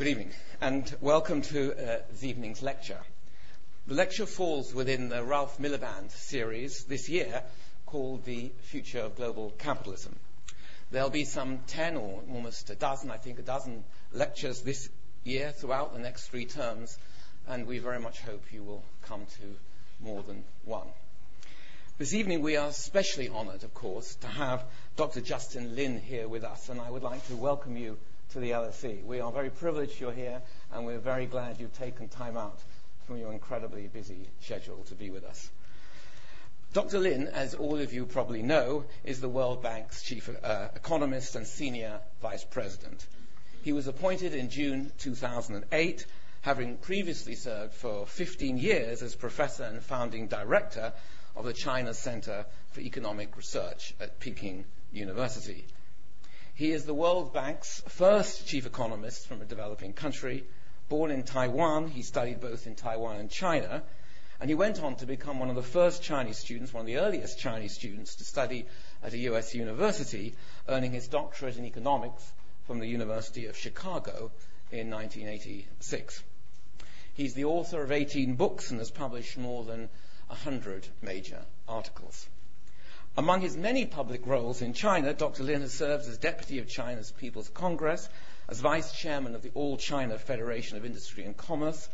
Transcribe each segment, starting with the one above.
Good evening, and welcome to uh, this evening's lecture. The lecture falls within the Ralph Miliband series this year called The Future of Global Capitalism. There'll be some 10 or almost a dozen, I think a dozen lectures this year throughout the next three terms, and we very much hope you will come to more than one. This evening we are especially honored, of course, to have Dr. Justin Lin here with us, and I would like to welcome you to the LSE. We are very privileged you're here, and we're very glad you've taken time out from your incredibly busy schedule to be with us. Dr. Lin, as all of you probably know, is the World Bank's chief uh, economist and senior vice president. He was appointed in June 2008, having previously served for 15 years as professor and founding director of the China Center for Economic Research at Peking University. He is the World Bank's first chief economist from a developing country. Born in Taiwan, he studied both in Taiwan and China, and he went on to become one of the first Chinese students, one of the earliest Chinese students to study at a US university, earning his doctorate in economics from the University of Chicago in 1986. He's the author of 18 books and has published more than 100 major articles. Among his many public roles in China, Dr. Lin has served as deputy of China's People's Congress, as vice chairman of the All China Federation of Industry and Commerce.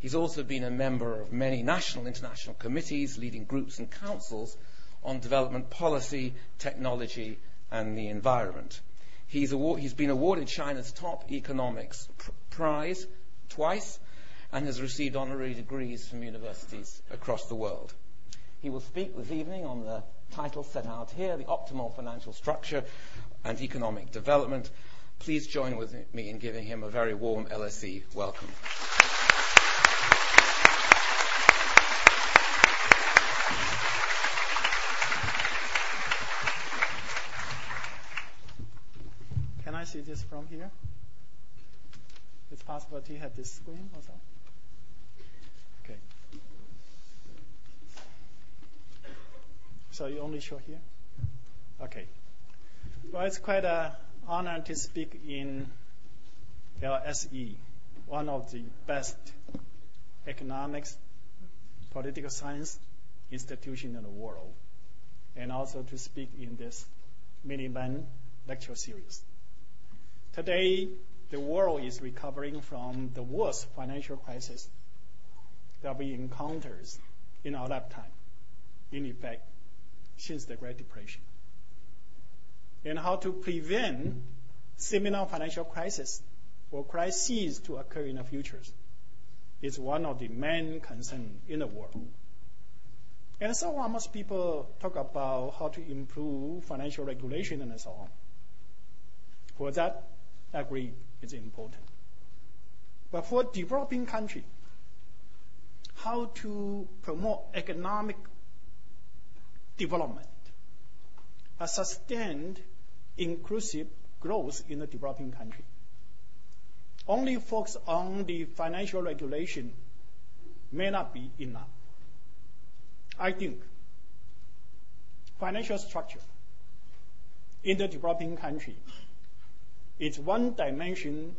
He's also been a member of many national and international committees, leading groups and councils on development policy, technology, and the environment. He's, award- he's been awarded China's top economics pr- prize twice and has received honorary degrees from universities across the world. He will speak this evening on the title set out here, The Optimal Financial Structure and Economic Development. Please join with me in giving him a very warm LSE welcome. Can I see this from here? It's possible to have this screen also? Okay. So you only show here? Okay. Well, it's quite an honor to speak in LSE, one of the best economics, political science institution in the world, and also to speak in this Miliband lecture series. Today, the world is recovering from the worst financial crisis that we encountered in our lifetime. In effect, since the Great Depression. And how to prevent similar financial crises or crises to occur in the future is one of the main concerns in the world. And so on, most people talk about how to improve financial regulation and so on. For that, I agree it's important. But for developing country, how to promote economic development, a sustained inclusive growth in the developing country. Only focus on the financial regulation may not be enough. I think financial structure in the developing country is one dimension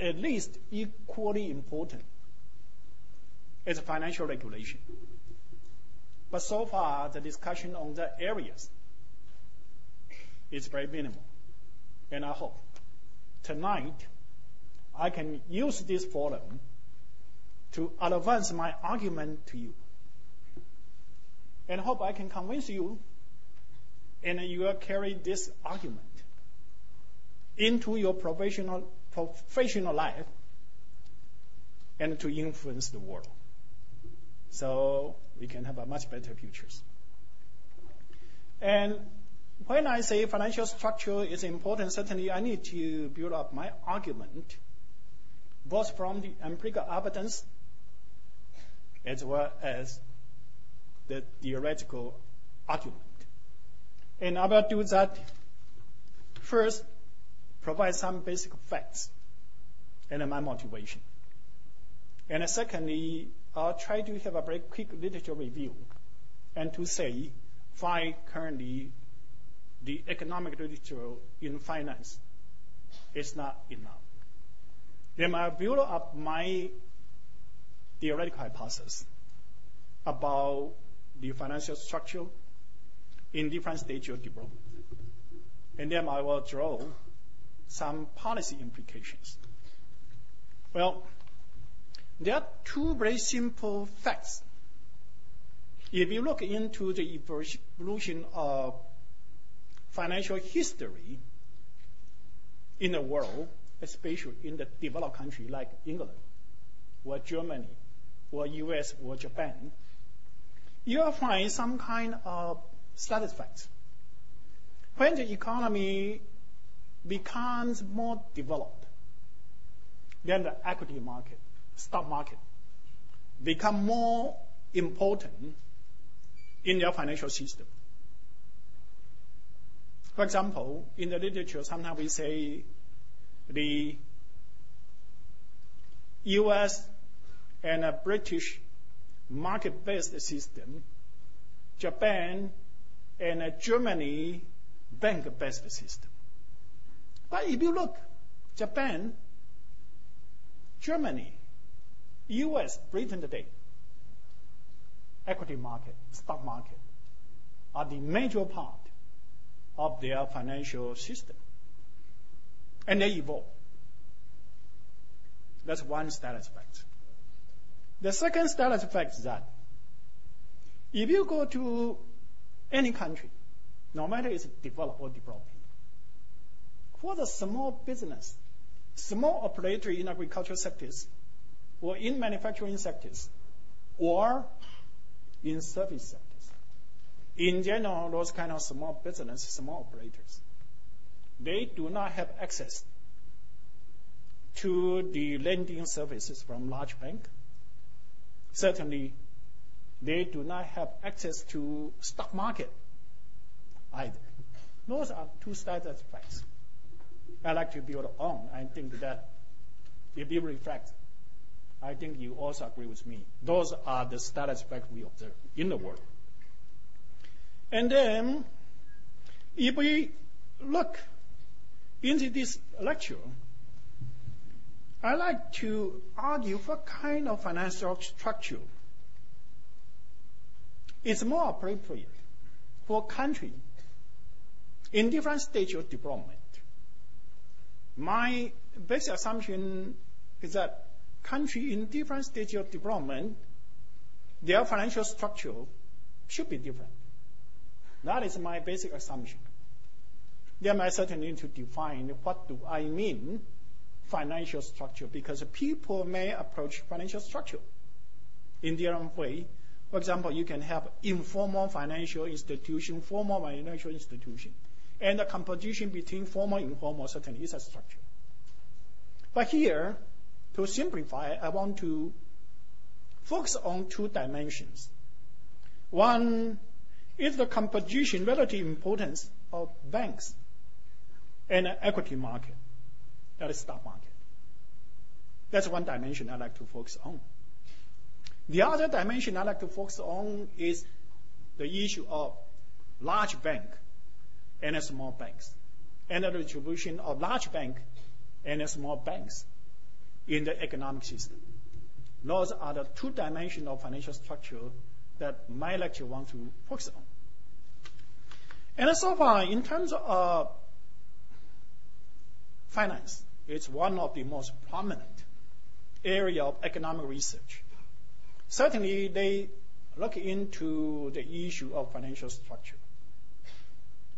at least equally important as financial regulation. But so far, the discussion on the areas is very minimal. And I hope tonight I can use this forum to advance my argument to you. And hope I can convince you and you will carry this argument into your professional, professional life and to influence the world. So we can have a much better futures. And when I say financial structure is important, certainly I need to build up my argument, both from the empirical evidence as well as the theoretical argument. And I will do that first, provide some basic facts and my motivation. And secondly, I'll try to have a very quick literature review and to say why currently the economic literature in finance is not enough. Then I build up my theoretical hypothesis about the financial structure in different stages of development. And then I will draw some policy implications. Well, there are two very simple facts. If you look into the evolution of financial history in the world, especially in the developed country like England or Germany or US or Japan, you'll find some kind of status fact. When the economy becomes more developed, then the equity market, stock market, become more important in their financial system. For example, in the literature, sometimes we say the US and a British market-based system, Japan and a Germany bank-based system. But if you look, Japan, Germany, US, Britain today, equity market, stock market, are the major part of their financial system. And they evolve. That's one status fact. The second status fact is that if you go to any country, no matter it's developed or developing, for the small business, small operator in agricultural sectors, or in manufacturing sectors, or in service sectors. In general, those kind of small business, small operators, they do not have access to the lending services from large bank. Certainly, they do not have access to stock market either. Those are two sides status facts. I like to build on. I think that if you reflect, I think you also agree with me. Those are the status facts we observe in the world. And then, if we look into this lecture, I like to argue what kind of financial structure is more appropriate for country in different stages of development. My basic assumption is that country in different stages of development, their financial structure should be different. That is my basic assumption. Then I certainly need to define what do I mean financial structure because people may approach financial structure in their own way. For example, you can have informal financial institution, formal financial institution, and the composition between formal and informal certainly is a structure. But here, to simplify, I want to focus on two dimensions. One is the composition, relative importance of banks and equity market, that is stock market. That's one dimension I like to focus on. The other dimension I like to focus on is the issue of large bank and small banks, and the distribution of large bank and small banks in the economic system. Those are the two dimensions of financial structure that my lecture wants to focus on. And so far, in terms of finance, it's one of the most prominent area of economic research. Certainly, they look into the issue of financial structure.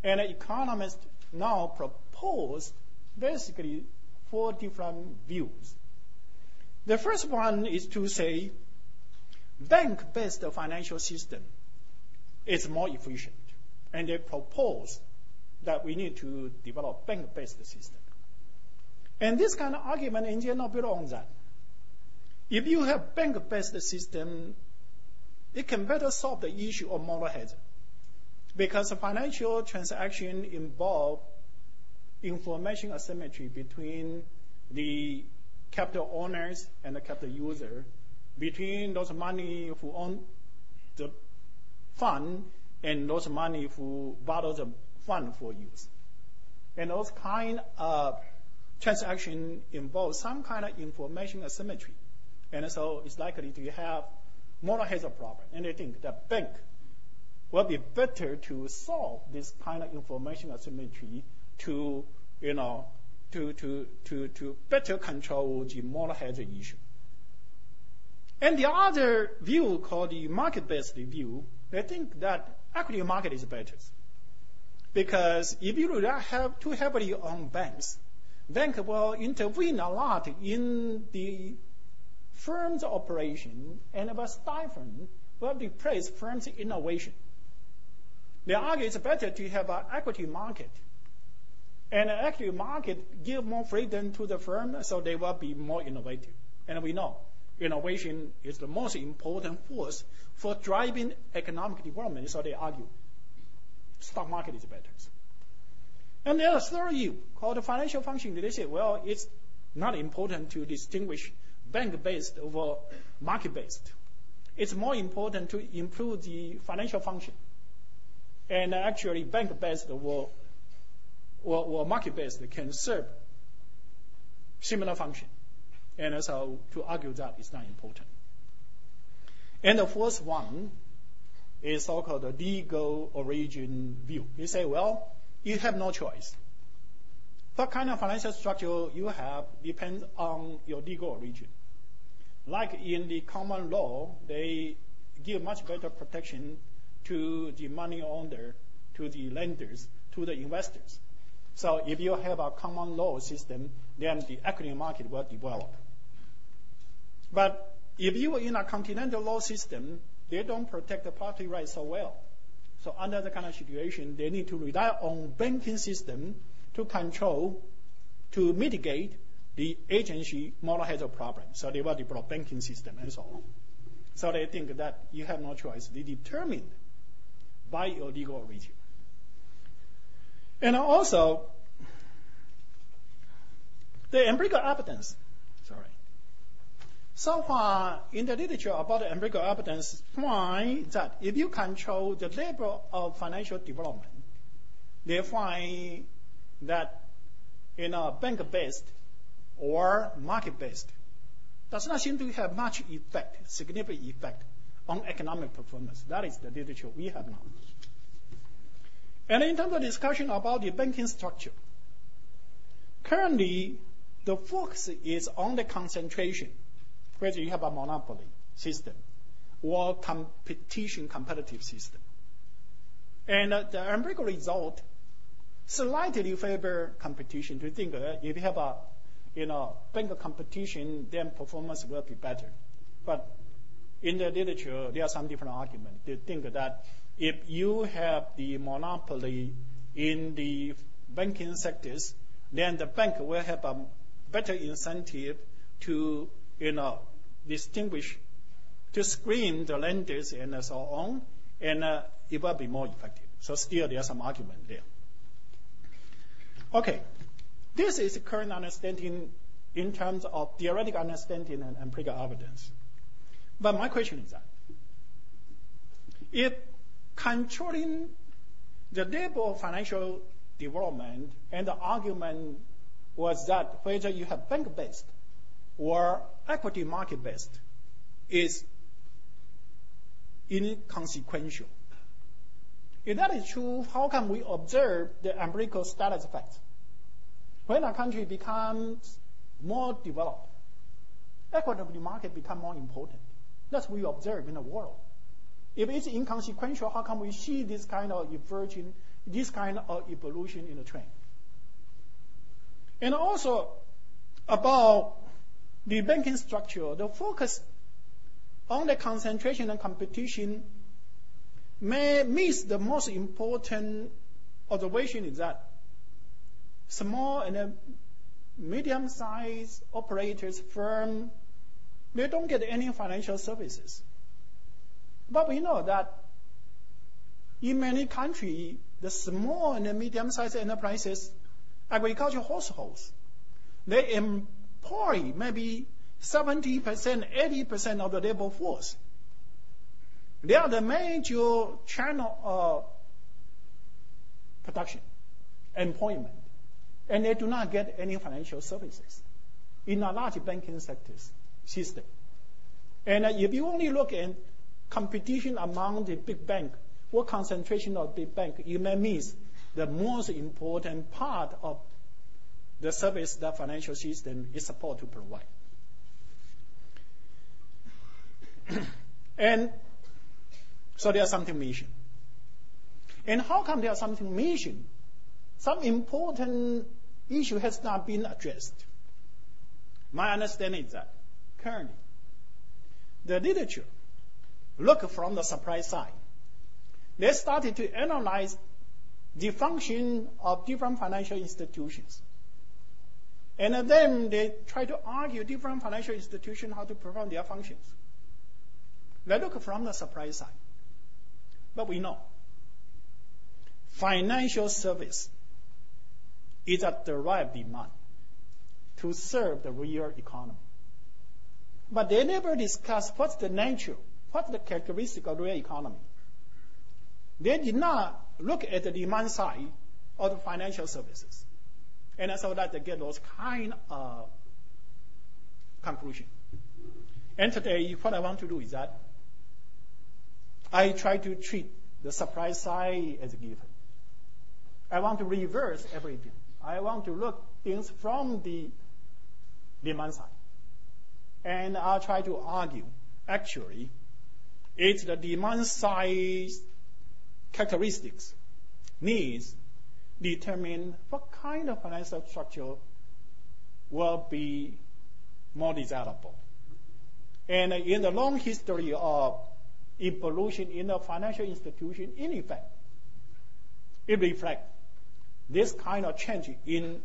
And economists now propose basically four different views. The first one is to say bank-based financial system is more efficient. And they propose that we need to develop bank-based system. And this kind of argument in general belongs that if you have bank-based system, it can better solve the issue of moral hazard. Because financial transaction involve information asymmetry between the capital owners and the capital user, between those money who own the fund and those money who borrow the fund for use. And those kind of transaction involves some kind of information asymmetry. And so it's likely to have moral hazard problem. And I think the bank will be better to solve this kind of information asymmetry to, you know, to, to, to, to better control the moral hazard issue. And the other view called the market-based view, they think that equity market is better. Because if you rely have too heavily on banks, bank will intervene a lot in the firm's operation and will stifle, will replace firm's innovation. They argue it's better to have an equity market. And actually, market give more freedom to the firm, so they will be more innovative. And we know innovation is the most important force for driving economic development, so they argue stock market is better. And a third view called the financial function. They say, well, it's not important to distinguish bank-based over market-based. It's more important to improve the financial function. And actually, bank-based or, or, or market-based can serve similar function. And so to argue that is not important. And the fourth one is so-called the legal origin view. You say, well, you have no choice. What kind of financial structure you have depends on your legal origin. Like in the common law, they give much better protection to the money owner, to the lenders, to the investors. So if you have a common law system, then the equity market will develop. But if you are in a continental law system, they don't protect the property rights so well. So under the kind of situation, they need to rely on banking system to control, to mitigate the agency moral hazard problem. So they will develop banking system and so on. So they think that you have no choice. They determined by your legal origin. And also, the empirical evidence sorry. so far, in the literature about the empirical evidence, find that if you control the level of financial development, they find that in a bank-based or market-based does not seem to have much effect, significant effect on economic performance. That is the literature we have now. And in terms of discussion about the banking structure, currently the focus is on the concentration whether you have a monopoly system or competition competitive system. And uh, the empirical result slightly favor competition to think uh, if you have a you know bank competition, then performance will be better. But in the literature, there are some different arguments. They think that if you have the monopoly in the banking sectors, then the bank will have a better incentive to you know, distinguish, to screen the lenders and so on, and uh, it will be more effective. So still there's some argument there. Okay, this is the current understanding in terms of theoretical understanding and empirical evidence. But my question is that, if controlling the level of financial development and the argument was that whether you have bank-based or equity market based is inconsequential. If that is true, how can we observe the empirical status effect? When a country becomes more developed, equity market become more important. That's what we observe in the world. If it's inconsequential, how come we see this kind of emerging, this kind of evolution in the trend? And also about the banking structure, the focus on the concentration and competition may miss the most important observation is that small and medium-sized operators firm they don't get any financial services. But we know that in many countries, the small and medium-sized enterprises, agricultural households, they employ maybe 70%, 80% of the labor force. They are the major channel of production, employment. and they do not get any financial services in a large banking sectors system. And if you only look at competition among the big bank, what concentration of big bank, you may miss the most important part of the service that financial system is supposed to provide. and so there's something missing. And how come there's something missing? Some important issue has not been addressed. My understanding is that currently the literature look from the supply side. They started to analyze the function of different financial institutions. And then they try to argue different financial institutions how to perform their functions. They look from the supply side. But we know financial service is a derived demand to serve the real economy. But they never discuss what's the nature, what's the characteristic of real economy. They did not look at the demand side of the financial services. And so that they get those kind of conclusion. And today, what I want to do is that I try to treat the supply side as a given. I want to reverse everything. I want to look things from the demand side. And I'll try to argue, actually, it's the demand side characteristics, needs, determine what kind of financial structure will be more desirable. And in the long history of evolution in the financial institution, in effect, it reflects this kind of change in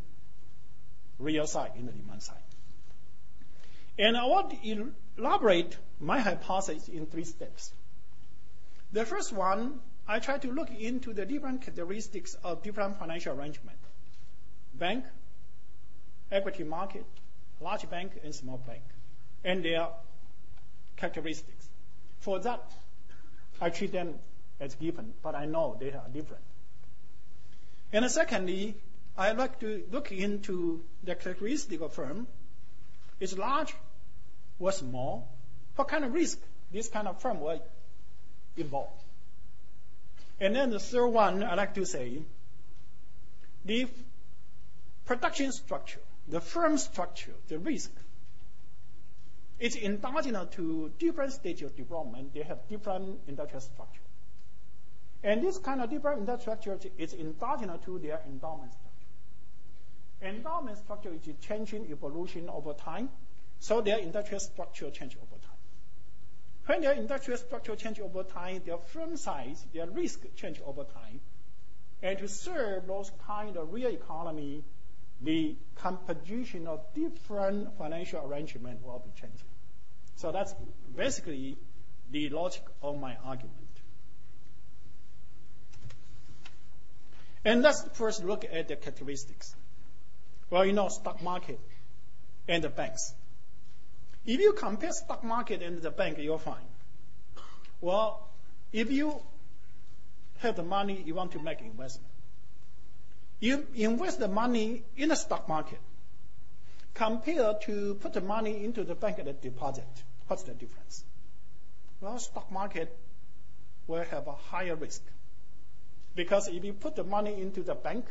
real side, in the demand side. And I want to elaborate my hypothesis in three steps. The first one, I try to look into the different characteristics of different financial arrangement. Bank, equity market, large bank, and small bank, and their characteristics. For that, I treat them as given, but I know they are different. And secondly, I like to look into the characteristic of firm. Is large or small? What kind of risk this kind of firm will involve? And then the third one, I like to say, the production structure, the firm structure, the risk, it's endogenous to different stages of development. They have different industrial structure. And this kind of different industrial structure is endogenous to their endowment structure. Endowment structure is changing evolution over time, so their industrial structure change over time. When their industrial structure change over time, their firm size, their risk change over time. And to serve those kind of real economy, the composition of different financial arrangement will be changing. So that's basically the logic of my argument. And let's first look at the characteristics. Well, you know, stock market and the banks. If you compare stock market and the bank, you're fine. Well, if you have the money, you want to make investment. You invest the money in the stock market compared to put the money into the bank at a deposit. What's the difference? Well, stock market will have a higher risk because if you put the money into the bank,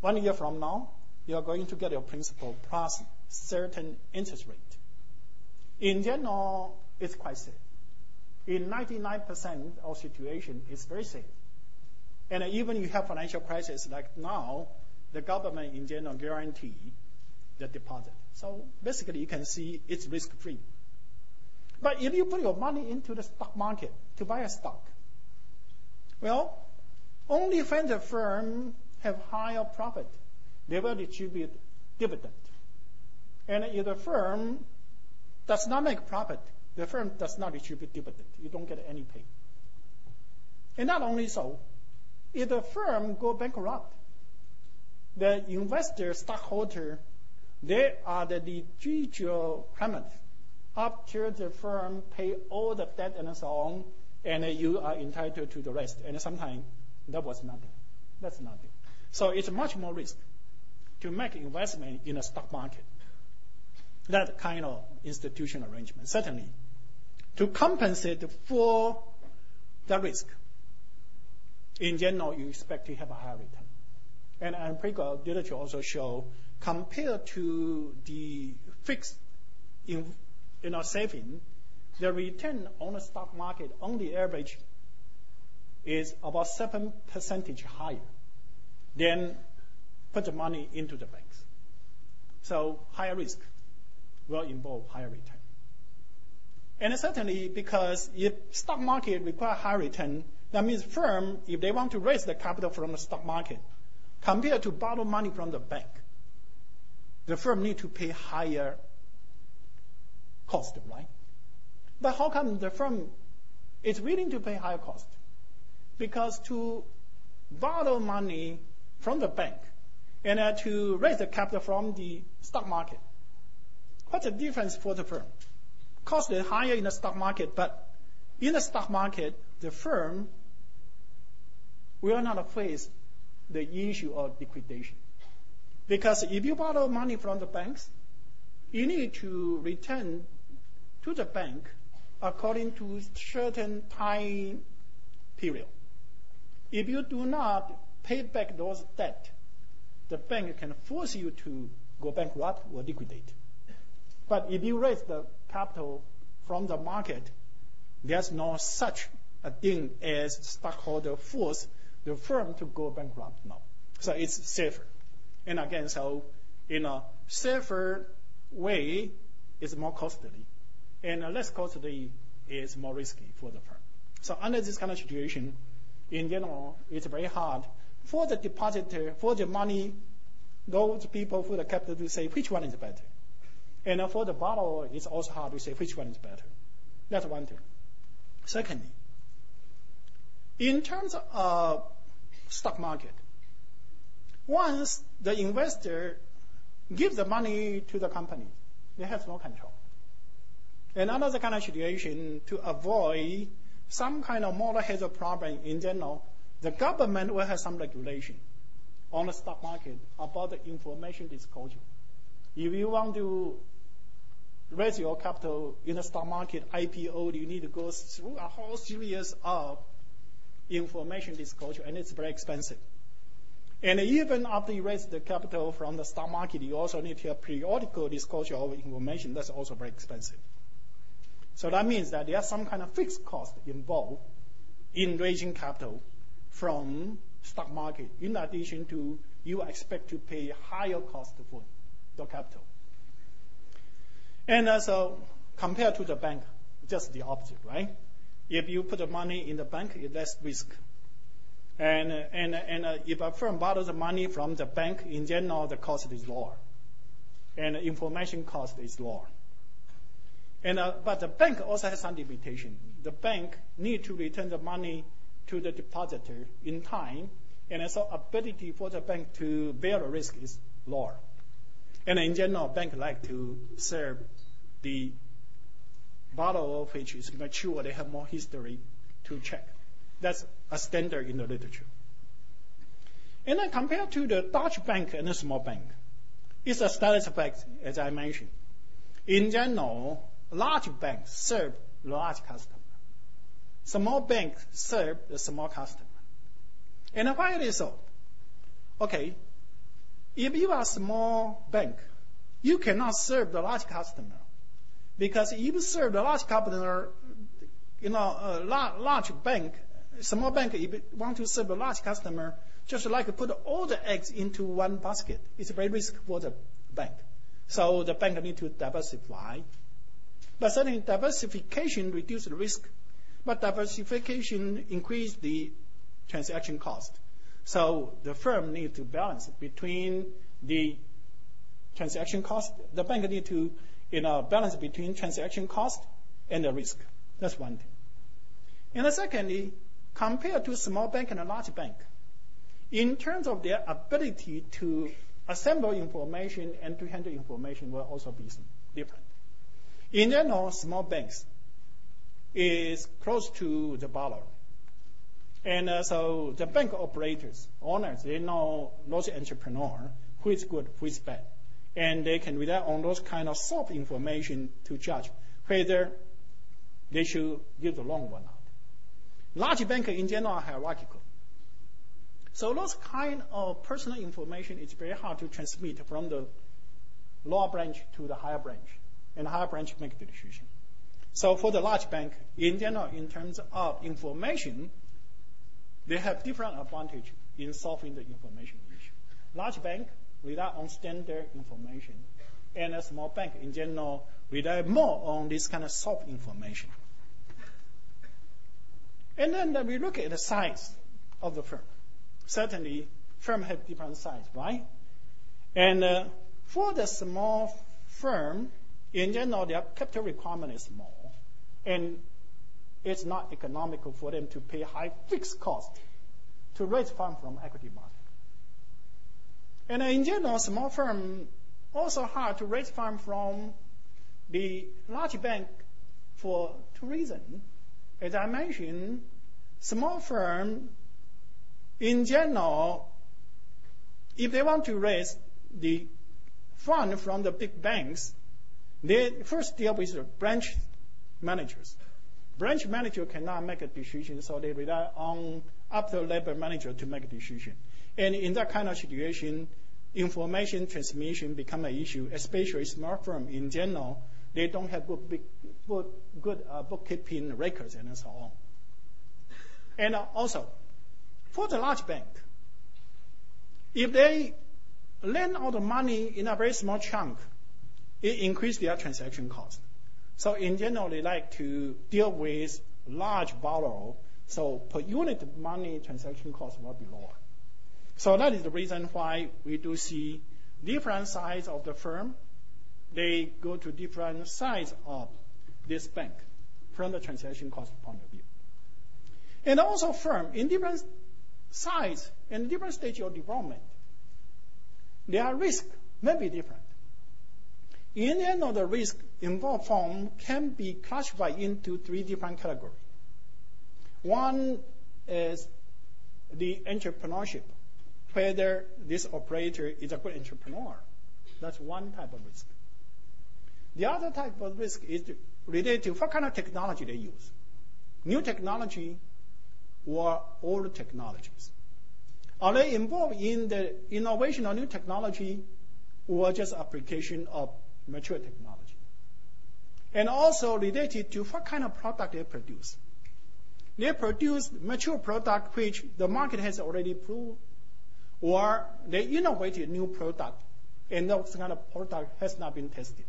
one year from now, you are going to get your principal plus certain interest rate. In general, it's quite safe. In 99% of situation, it's very safe. And even if you have financial crisis like now, the government in general guarantee the deposit. So basically, you can see it's risk-free. But if you put your money into the stock market to buy a stock, well, only when the firm have higher profit, they will distribute dividend. And if the firm does not make profit, the firm does not distribute dividend. You don't get any pay. And not only so, if the firm go bankrupt, the investor, stockholder, they are the residual claimant after the firm pay all the debt and so on, and you are entitled to the rest. And sometimes that was nothing. That's nothing. So it's much more risk to make investment in a stock market. That kind of institutional arrangement, certainly, to compensate for the risk. In general, you expect to have a higher return. And empirical literature also show, compared to the fixed in, you know, saving, the return on the stock market on the average is about 7 percentage higher than put the money into the banks. So higher risk will involve higher return. And certainly because if stock market require high return, that means firm, if they want to raise the capital from the stock market, compared to borrow money from the bank, the firm need to pay higher cost, right? But how come the firm is willing to pay higher cost? Because to borrow money from the bank and uh, to raise the capital from the stock market, what's the difference for the firm? Cost is higher in the stock market, but in the stock market, the firm will not face the issue of liquidation. Because if you borrow money from the banks, you need to return to the bank according to certain time period. If you do not pay back those debt, the bank can force you to go bankrupt or liquidate. But if you raise the capital from the market, there's no such a thing as stockholder force the firm to go bankrupt now. So it's safer. And again, so in a safer way, it's more costly. And less costly is more risky for the firm. So under this kind of situation, in general, it's very hard for the depositor, for the money, those people for the capital to say which one is better. And for the borrower, it's also hard to say which one is better. That's one thing. Secondly, in terms of stock market, once the investor gives the money to the company, they have no control. And another kind of situation to avoid some kind of moral hazard problem in general, the government will have some regulation on the stock market about the information disclosure. If you want to raise your capital in the stock market IPO, you need to go through a whole series of information disclosure, and it's very expensive. And even after you raise the capital from the stock market, you also need to have periodical disclosure of information. That's also very expensive. So that means that there's some kind of fixed cost involved in raising capital from stock market, in addition to you expect to pay higher cost for the capital. And uh, so compared to the bank, just the opposite, right? If you put the money in the bank, it's less risk. And, and, and uh, if a firm borrows the money from the bank, in general, the cost is lower. And information cost is lower. And, uh, but the bank also has some limitation. The bank need to return the money to the depositor in time, and so ability for the bank to bear the risk is lower. And in general, bank like to serve the borrower which is mature, they have more history to check. That's a standard in the literature. And then compared to the large bank and the small bank, it's a status effect, as I mentioned. In general, large banks serve large customers. Small banks serve the small customer. And why it is so? Okay, if you are a small bank, you cannot serve the large customer. Because if you serve a large customer, you know, uh, a large bank, small bank, if you want to serve a large customer, just like put all the eggs into one basket. It's very risky for the bank. So the bank need to diversify. But certainly diversification reduce the risk, but diversification increase the transaction cost. So the firm need to balance between the transaction cost. The bank need to, you a balance between transaction cost and the risk. That's one thing. And secondly, compared to small bank and a large bank, in terms of their ability to assemble information and to handle information will also be different. In general, small banks is close to the borrower. And uh, so the bank operators, owners, they know those entrepreneur who is good, who is bad, and they can rely on those kind of soft information to judge whether they should give the loan or not. Large banks in general are hierarchical. So those kind of personal information is very hard to transmit from the lower branch to the higher branch, and higher branch make the decision. So for the large bank, in general, in terms of information, they have different advantage in solving the information issue. Large bank rely on standard information, and a small bank in general rely more on this kind of soft information. And then we look at the size of the firm. Certainly, firm have different size, right? And uh, for the small firm, in general, their capital requirement is small, and it's not economical for them to pay high fixed cost to raise funds from equity market. And in general, small firm also hard to raise funds from the large bank for two reasons. As I mentioned, small firm in general, if they want to raise the fund from the big banks, they first deal with the branch managers. Branch manager cannot make a decision, so they rely on upper labor manager to make a decision. And in that kind of situation, information transmission become an issue, especially small firm in general. They don't have good, good, good uh, bookkeeping records and so on. And uh, also, for the large bank, if they lend all the money in a very small chunk, it increases their transaction cost. So in general, they like to deal with large borrower, so per unit money transaction cost will be lower. So that is the reason why we do see different size of the firm. They go to different size of this bank from the transaction cost point of view. And also firm in different size and different stage of development, their risk may be different. In the end of the risk involved firm can be classified into three different categories. One is the entrepreneurship, whether this operator is a good entrepreneur. That's one type of risk. The other type of risk is related to what kind of technology they use. New technology or old technologies. Are they involved in the innovation of new technology or just application of mature technology? And also related to what kind of product they produce. They produce mature product which the market has already proved, or they innovate a new product and that kind of product has not been tested.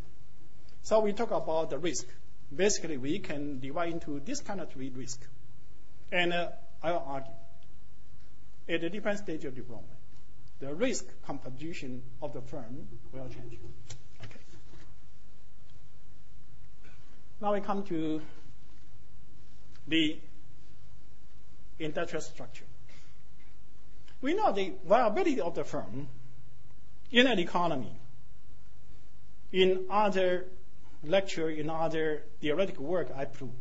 So we talk about the risk. Basically, we can divide into this kind of three risk. And uh, I'll argue at a different stage of development, the risk composition of the firm will change. Okay. Now we come to the industrial structure. We know the viability of the firm in an economy. In other lecture, in other theoretical work, I prove.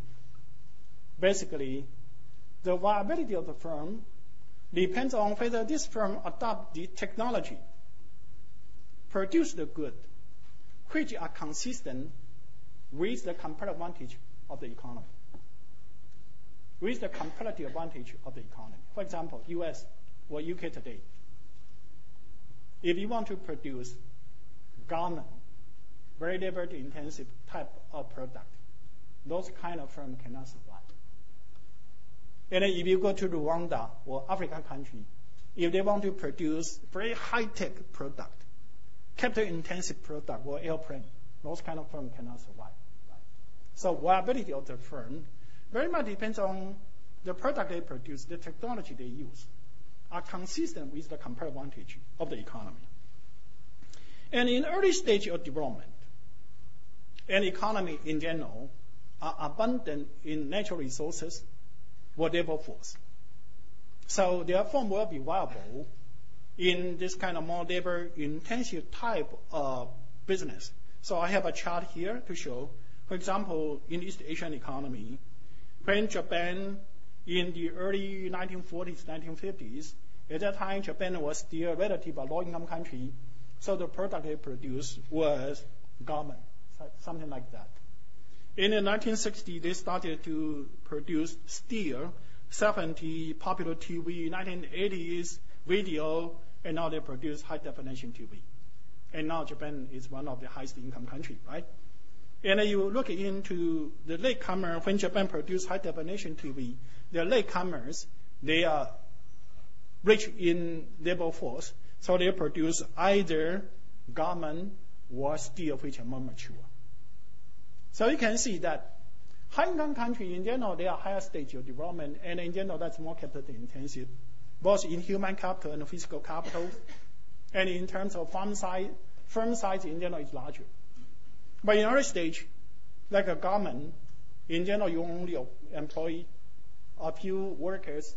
Basically, the viability of the firm depends on whether this firm adopt the technology, produce the good, which are consistent with the comparative advantage of the economy with the competitive advantage of the economy. For example, US or UK today. If you want to produce garment, very labor intensive type of product, those kind of firms cannot survive. And if you go to Rwanda or African country, if they want to produce very high tech product, capital intensive product or airplane, those kind of firms cannot survive. So viability of the firm very much depends on the product they produce, the technology they use, are consistent with the comparative advantage of the economy. And in early stage of development, an economy in general are abundant in natural resources labor force. So their form will be viable in this kind of more labor intensive type of business. So I have a chart here to show, for example, in East Asian economy, when Japan in the early 1940s, 1950s. At that time, Japan was still a relatively low-income country, so the product they produced was garment, something like that. In the 1960s, they started to produce steel, 70 popular TV, 1980s video, and now they produce high definition TV. And now Japan is one of the highest income countries, right? And you look into the latecomer, when Japan produced high definition TV, the latecomers, they are rich in labor force, so they produce either garment or steel, which are more mature. So you can see that high-income country in general, they are higher stage of development, and in general, that's more capital intensive, both in human capital and physical capital, and in terms of farm size, firm size in general is larger. But in early stage, like a garment, in general, you only employ a few workers,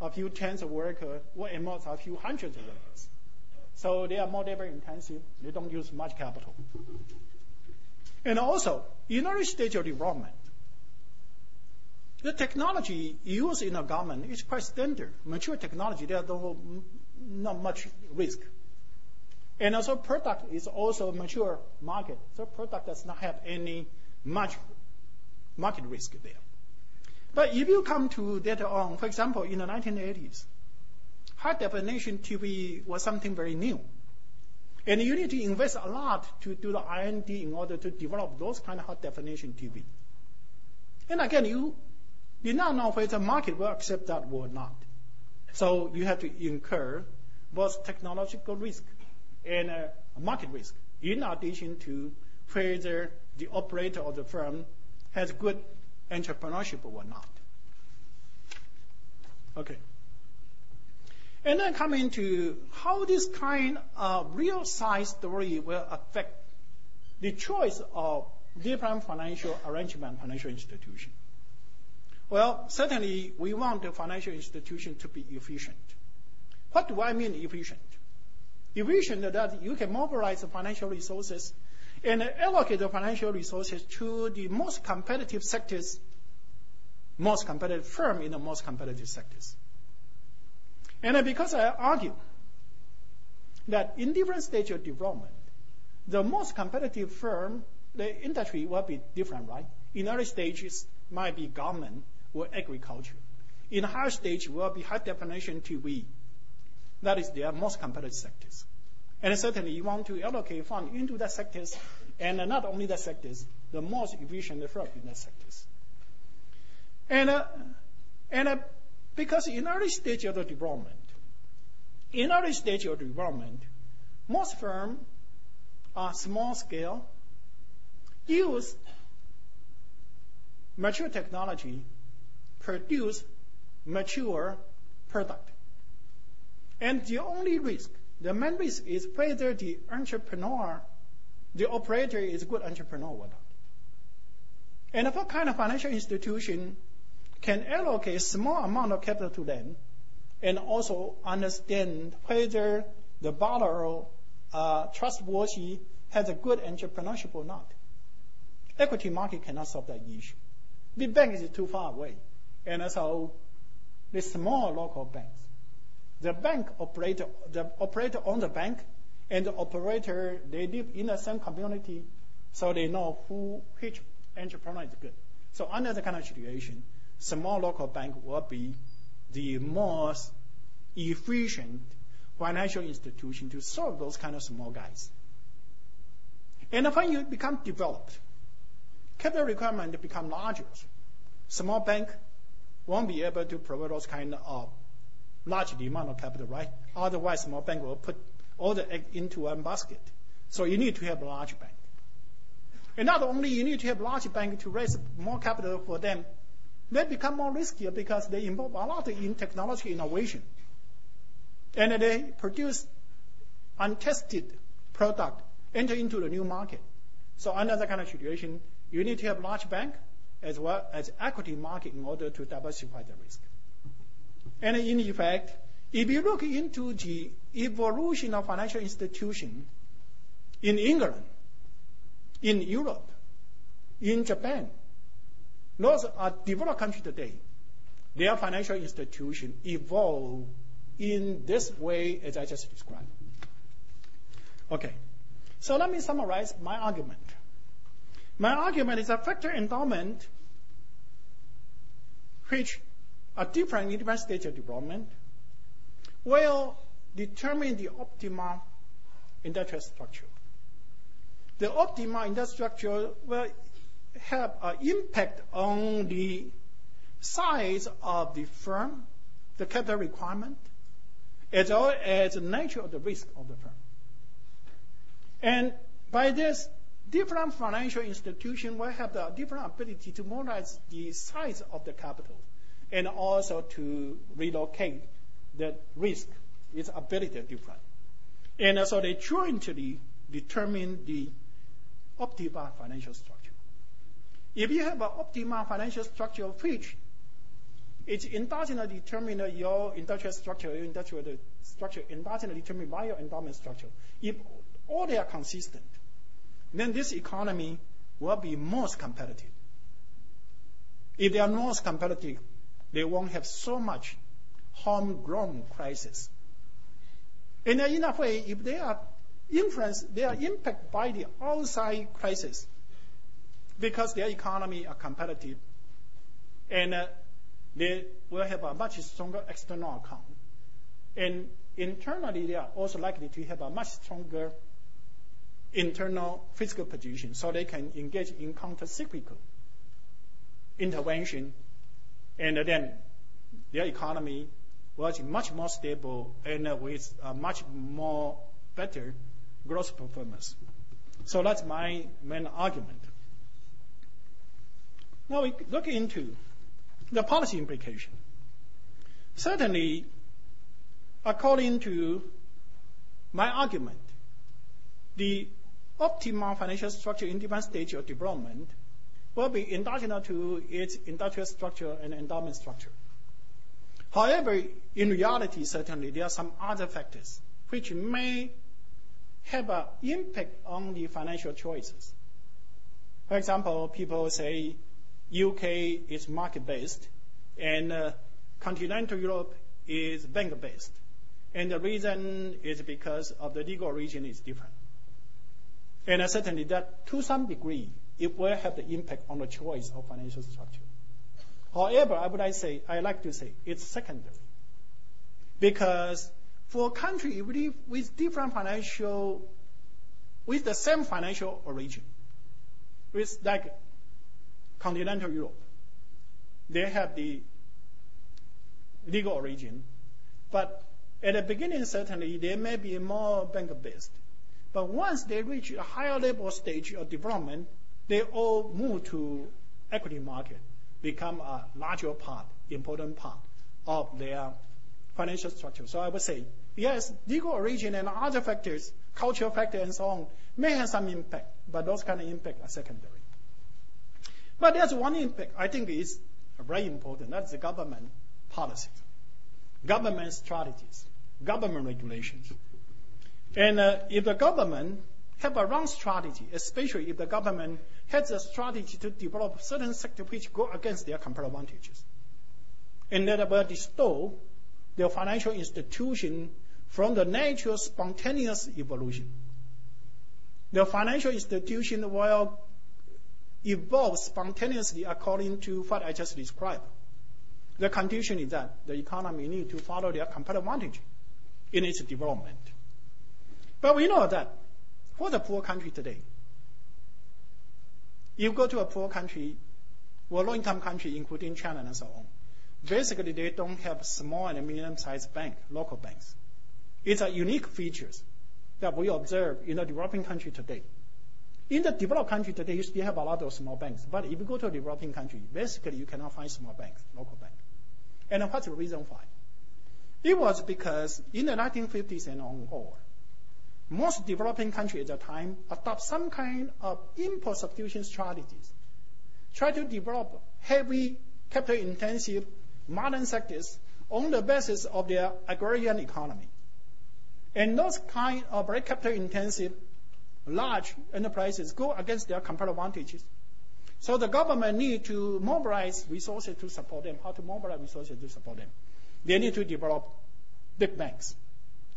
a few tens of workers, or at most a few hundreds of workers. So they are more labor intensive. They don't use much capital. And also, in early stage of development, the technology used in a garment is quite standard. Mature technology, there are not much risk. And also product is also a mature market. So product does not have any much market risk there. But if you come to later on, for example, in the 1980s, high definition TV was something very new. And you need to invest a lot to do the R&D in order to develop those kind of high definition TV. And again, you did not know whether the market will accept that or not. So you have to incur both technological risk and uh, market risk, in addition to whether the operator of the firm has good entrepreneurship or not. Okay. And then coming to how this kind of real size story will affect the choice of different financial arrangement, financial institution. Well, certainly we want the financial institution to be efficient. What do I mean efficient? Efficient that you can mobilize the financial resources and allocate the financial resources to the most competitive sectors, most competitive firm in the most competitive sectors. And because I argue that in different stages of development, the most competitive firm, the industry will be different, right? In early stages, might be government or agriculture. In higher stage, will be high definition TV. That is their most competitive sectors. And certainly, you want to allocate fund into that sectors, and not only that sectors, the most efficient firm in that sectors. And uh, and uh, because in early stage of the development, in early stage of development, most firms are small scale, use mature technology, produce mature product. And the only risk, the main risk is whether the entrepreneur, the operator is a good entrepreneur or not. And what kind of financial institution can allocate small amount of capital to them and also understand whether the borrower uh, trustworthy has a good entrepreneurship or not. Equity market cannot solve that issue. The bank is too far away. And so the small local banks, the bank operator, the operator on the bank and the operator, they live in the same community, so they know who, which entrepreneur is good. So under the kind of situation, small local bank will be the most efficient financial institution to serve those kind of small guys. And when you become developed, capital requirement become larger. Small bank won't be able to provide those kind of large demand of capital, right? Otherwise, small bank will put all the egg into one basket. So you need to have a large bank. And not only you need to have large bank to raise more capital for them, they become more riskier because they involve a lot in technology innovation. And they produce untested product, enter into the new market. So under that kind of situation, you need to have large bank as well as equity market in order to diversify the risk. And in effect, if you look into the evolution of financial institution in England, in Europe, in Japan, those are developed countries today. their financial institution evolve in this way as I just described. Okay. So let me summarize my argument. My argument is a factor endowment which are different in different stages of development will determine the optimal industrial structure. The optimal industrial structure will have an impact on the size of the firm, the capital requirement, as well as the nature of the risk of the firm. And by this, different financial institutions will have the different ability to mobilize the size of the capital and also to relocate the risk. Its ability to different. And so they jointly determine the optimal financial structure. If you have an optimal financial structure which it's endogenously determined your industrial structure, your industrial structure endogenously determined by your endowment structure. If all they are consistent, then this economy will be most competitive. If they are most competitive, they won't have so much homegrown crisis. And in a way, if they are influenced, they are impacted by the outside crisis because their economy are competitive and uh, they will have a much stronger external account. And internally, they are also likely to have a much stronger internal fiscal position so they can engage in counter-cyclical intervention and then their economy was much more stable and with much more better growth performance. So that's my main argument. Now we look into the policy implication. Certainly, according to my argument, the optimal financial structure in different stages of development will be endogenous to its industrial structure and endowment structure. However, in reality, certainly there are some other factors which may have an impact on the financial choices. For example, people say UK is market-based and uh, continental Europe is bank-based. And the reason is because of the legal origin is different. And uh, certainly that to some degree, it will have the impact on the choice of financial structure. However, I would say, I like to say it's secondary. Because for a country with different financial, with the same financial origin, with like continental Europe, they have the legal origin, but at the beginning, certainly, they may be more bank-based. But once they reach a higher level stage of development, they all move to equity market become a larger part, important part of their financial structure. So I would say, yes, legal origin and other factors, cultural factor and so on, may have some impact, but those kind of impact are secondary. But there's one impact I think is very important. That's the government policy, government strategies, government regulations. And uh, if the government have a wrong strategy, especially if the government has a strategy to develop certain sectors which go against their comparative advantages. And that will distort their financial institution from the natural spontaneous evolution. The financial institution will evolve spontaneously according to what I just described. The condition is that the economy needs to follow their comparative advantage in its development. But we know that for the poor country today, you go to a poor country or low-income country, including China and so on, basically they don't have small and medium-sized bank, local banks. It's a unique features that we observe in the developing country today. In the developed country today, you still have a lot of small banks. But if you go to a developing country, basically you cannot find small banks, local banks. And what's the reason why? It was because in the 1950s and onward, most developing countries at the time adopt some kind of import substitution strategies. Try to develop heavy capital intensive modern sectors on the basis of their agrarian economy. And those kind of very capital intensive large enterprises go against their comparative advantages. So the government need to mobilize resources to support them. How to mobilize resources to support them? They need to develop big banks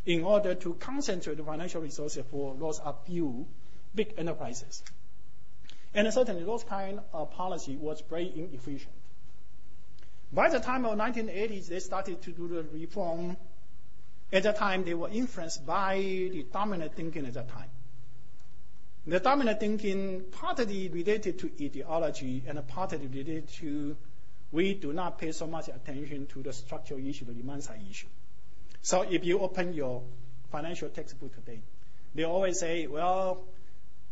in order to concentrate the financial resources for those a few big enterprises. And certainly those kind of policy was very inefficient. By the time of 1980s, they started to do the reform. At that time, they were influenced by the dominant thinking at that time. The dominant thinking partly related to ideology and partly related to we do not pay so much attention to the structural issue, the demand side issue. So if you open your financial textbook today, they always say, well,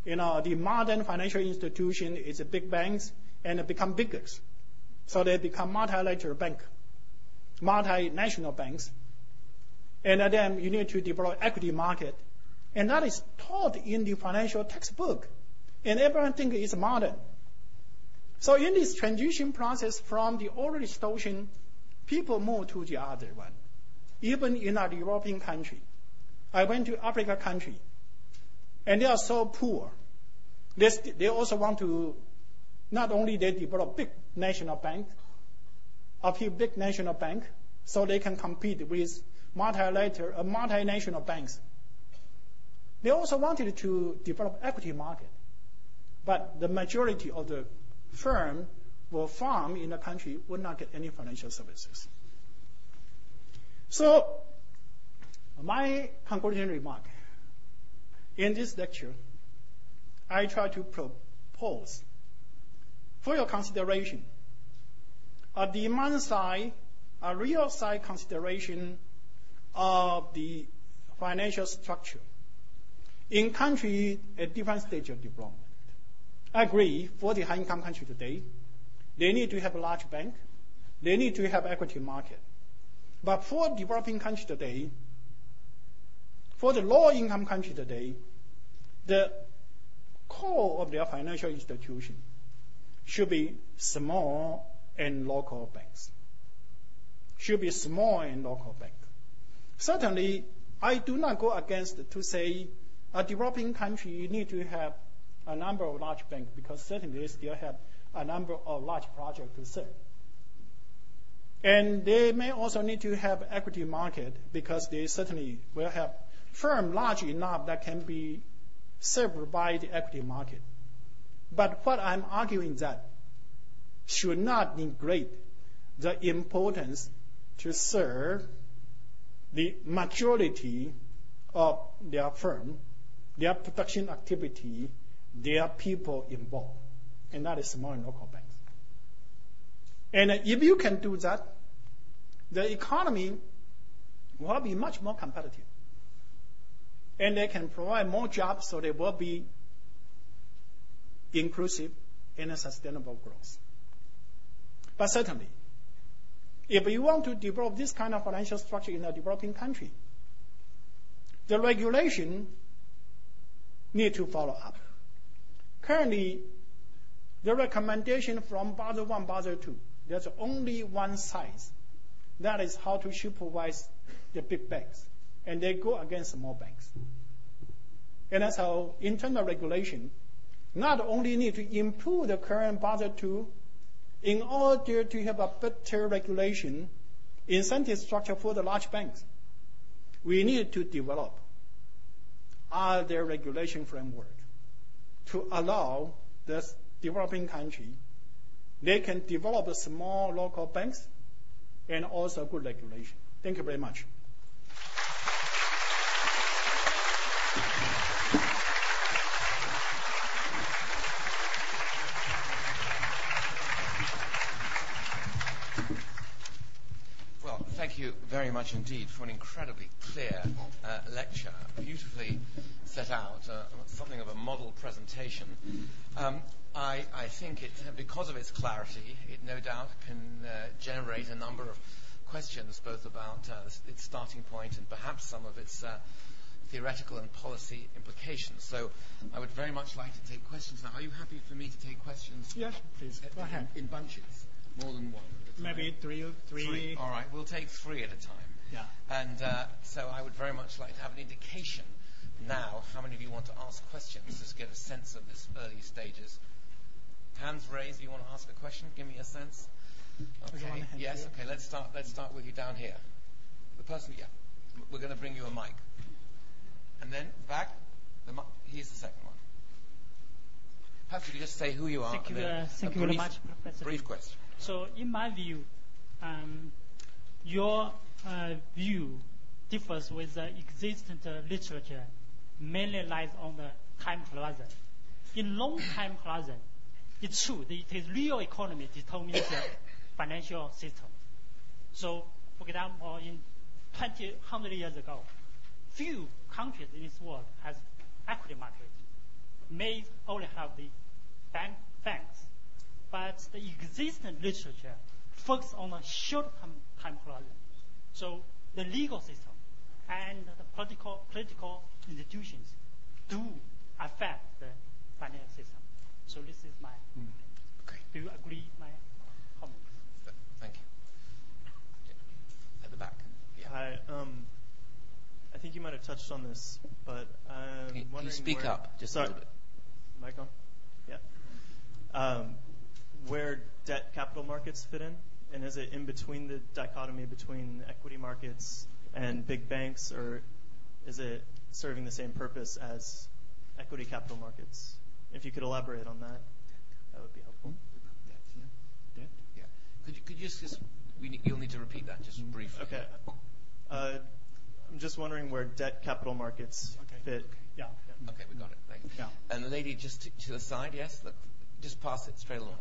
you know, the modern financial institution is big banks and become bigger. So they become multilateral bank, multinational banks. And then you need to develop equity market and that is taught in the financial textbook. And everyone thinks it's modern. So in this transition process from the old distortion, people move to the other one. Even in a European country. I went to Africa country. And they are so poor. They, they also want to, not only they develop big national bank, a few big national bank, so they can compete with multilateral, uh, multinational banks they also wanted to develop equity market, but the majority of the firm or farm in the country would not get any financial services. So my concluding remark in this lecture, I try to propose for your consideration a demand side, a real side consideration of the financial structure in country at different stage of development. I agree for the high income country today, they need to have a large bank, they need to have equity market. But for developing country today, for the low income country today, the core of their financial institution should be small and local banks. Should be small and local bank. Certainly, I do not go against to say a developing country you need to have a number of large banks because certainly they still have a number of large projects to serve. And they may also need to have equity market because they certainly will have firm large enough that can be served by the equity market. But what I'm arguing that should not neglect the importance to serve the majority of their firm their production activity, their people involved. And that is small and local banks. And if you can do that, the economy will be much more competitive. And they can provide more jobs, so they will be inclusive and a sustainable growth. But certainly, if you want to develop this kind of financial structure in a developing country, the regulation need to follow up. Currently, the recommendation from Basel I, Basel II, there's only one size. That is how to supervise the big banks. And they go against small banks. And that's how internal regulation not only need to improve the current Basel II in order to have a better regulation, incentive structure for the large banks. We need to develop other regulation framework to allow the developing country they can develop small local banks and also good regulation. Thank you very much. thank you very much indeed for an incredibly clear uh, lecture, beautifully set out, uh, something of a model presentation. Um, I, I, think it, because of its clarity, it no doubt can uh, generate a number of questions, both about uh, its starting point and perhaps some of its uh, theoretical and policy implications. So I would very much like to take questions now. Are you happy for me to take questions? Yes, please. Go ahead. In bunches, more than one. Maybe three, three. Three. All right, we'll take three at a time. Yeah. And uh, so I would very much like to have an indication now how many of you want to ask questions, just get a sense of this early stages. hands raised. If you want to ask a question? Give me a sense. Okay. Yes. Okay. Let's start. Let's start with you down here. The person. Yeah. We're going to bring you a mic. And then back. The, here's the second one. Perhaps you could just say who you are. Thank you. Uh, thank you brief, very much, Professor. Brief question. So, in my view, um, your uh, view differs with the existing literature, mainly lies on the time horizon. In long time horizon, it's true that it is real economy determines the financial system. So, for example, in 20, 100 years ago, few countries in this world has equity market. May only have the bank, banks, but the existing literature focuses on a short term time horizon. So the legal system and the political, political institutions do affect the financial system. So this is my. Mm. Okay. Do you agree my comments? Thank you. At the back. Yeah. Hi. Um, I think you might have touched on this, but I'm can, wondering. Can you speak where, up just sorry, a little bit? Mic on? Yeah. Um, where debt capital markets fit in, and is it in between the dichotomy between equity markets and big banks, or is it serving the same purpose as equity capital markets? If you could elaborate on that, that would be helpful. Debt? Yeah. Could you, could you just, we you'll need to repeat that just briefly. Okay. Uh, I'm just wondering where debt capital markets okay. fit. Yeah. yeah. Okay, we got it. Thank you. Yeah. And the lady just to, to the side, yes? Look, just pass it straight along.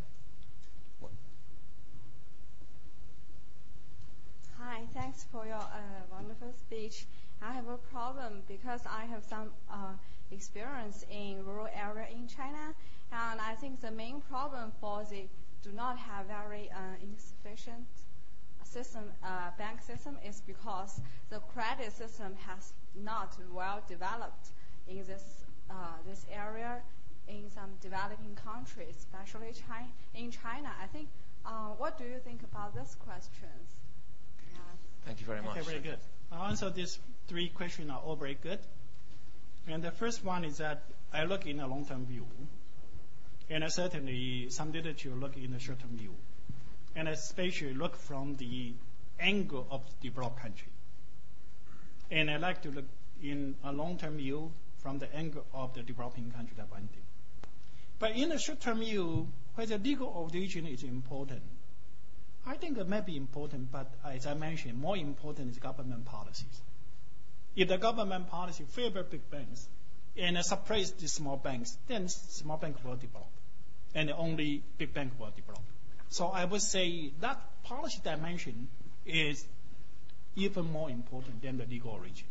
Hi, thanks for your uh, wonderful speech. I have a problem because I have some uh, experience in rural area in China, and I think the main problem for the do not have very uh, insufficient system, bank system is because the credit system has not well developed in this this area in some developing countries, especially China. In China, I think. What do you think about these questions? Thank you very much. Okay, very good. I'll answer these three questions are all very good. And the first one is that I look in a long-term view, and I certainly some literature look in a short-term view, and especially look from the angle of the developed country. And I like to look in a long-term view from the angle of the developing country that one thing. But in the short-term view, where the legal origin is important, I think it may be important, but as I mentioned, more important is government policies. If the government policy favor big banks and suppress the small banks, then small bank will develop, and only big bank will develop. So I would say that policy dimension is even more important than the legal origin.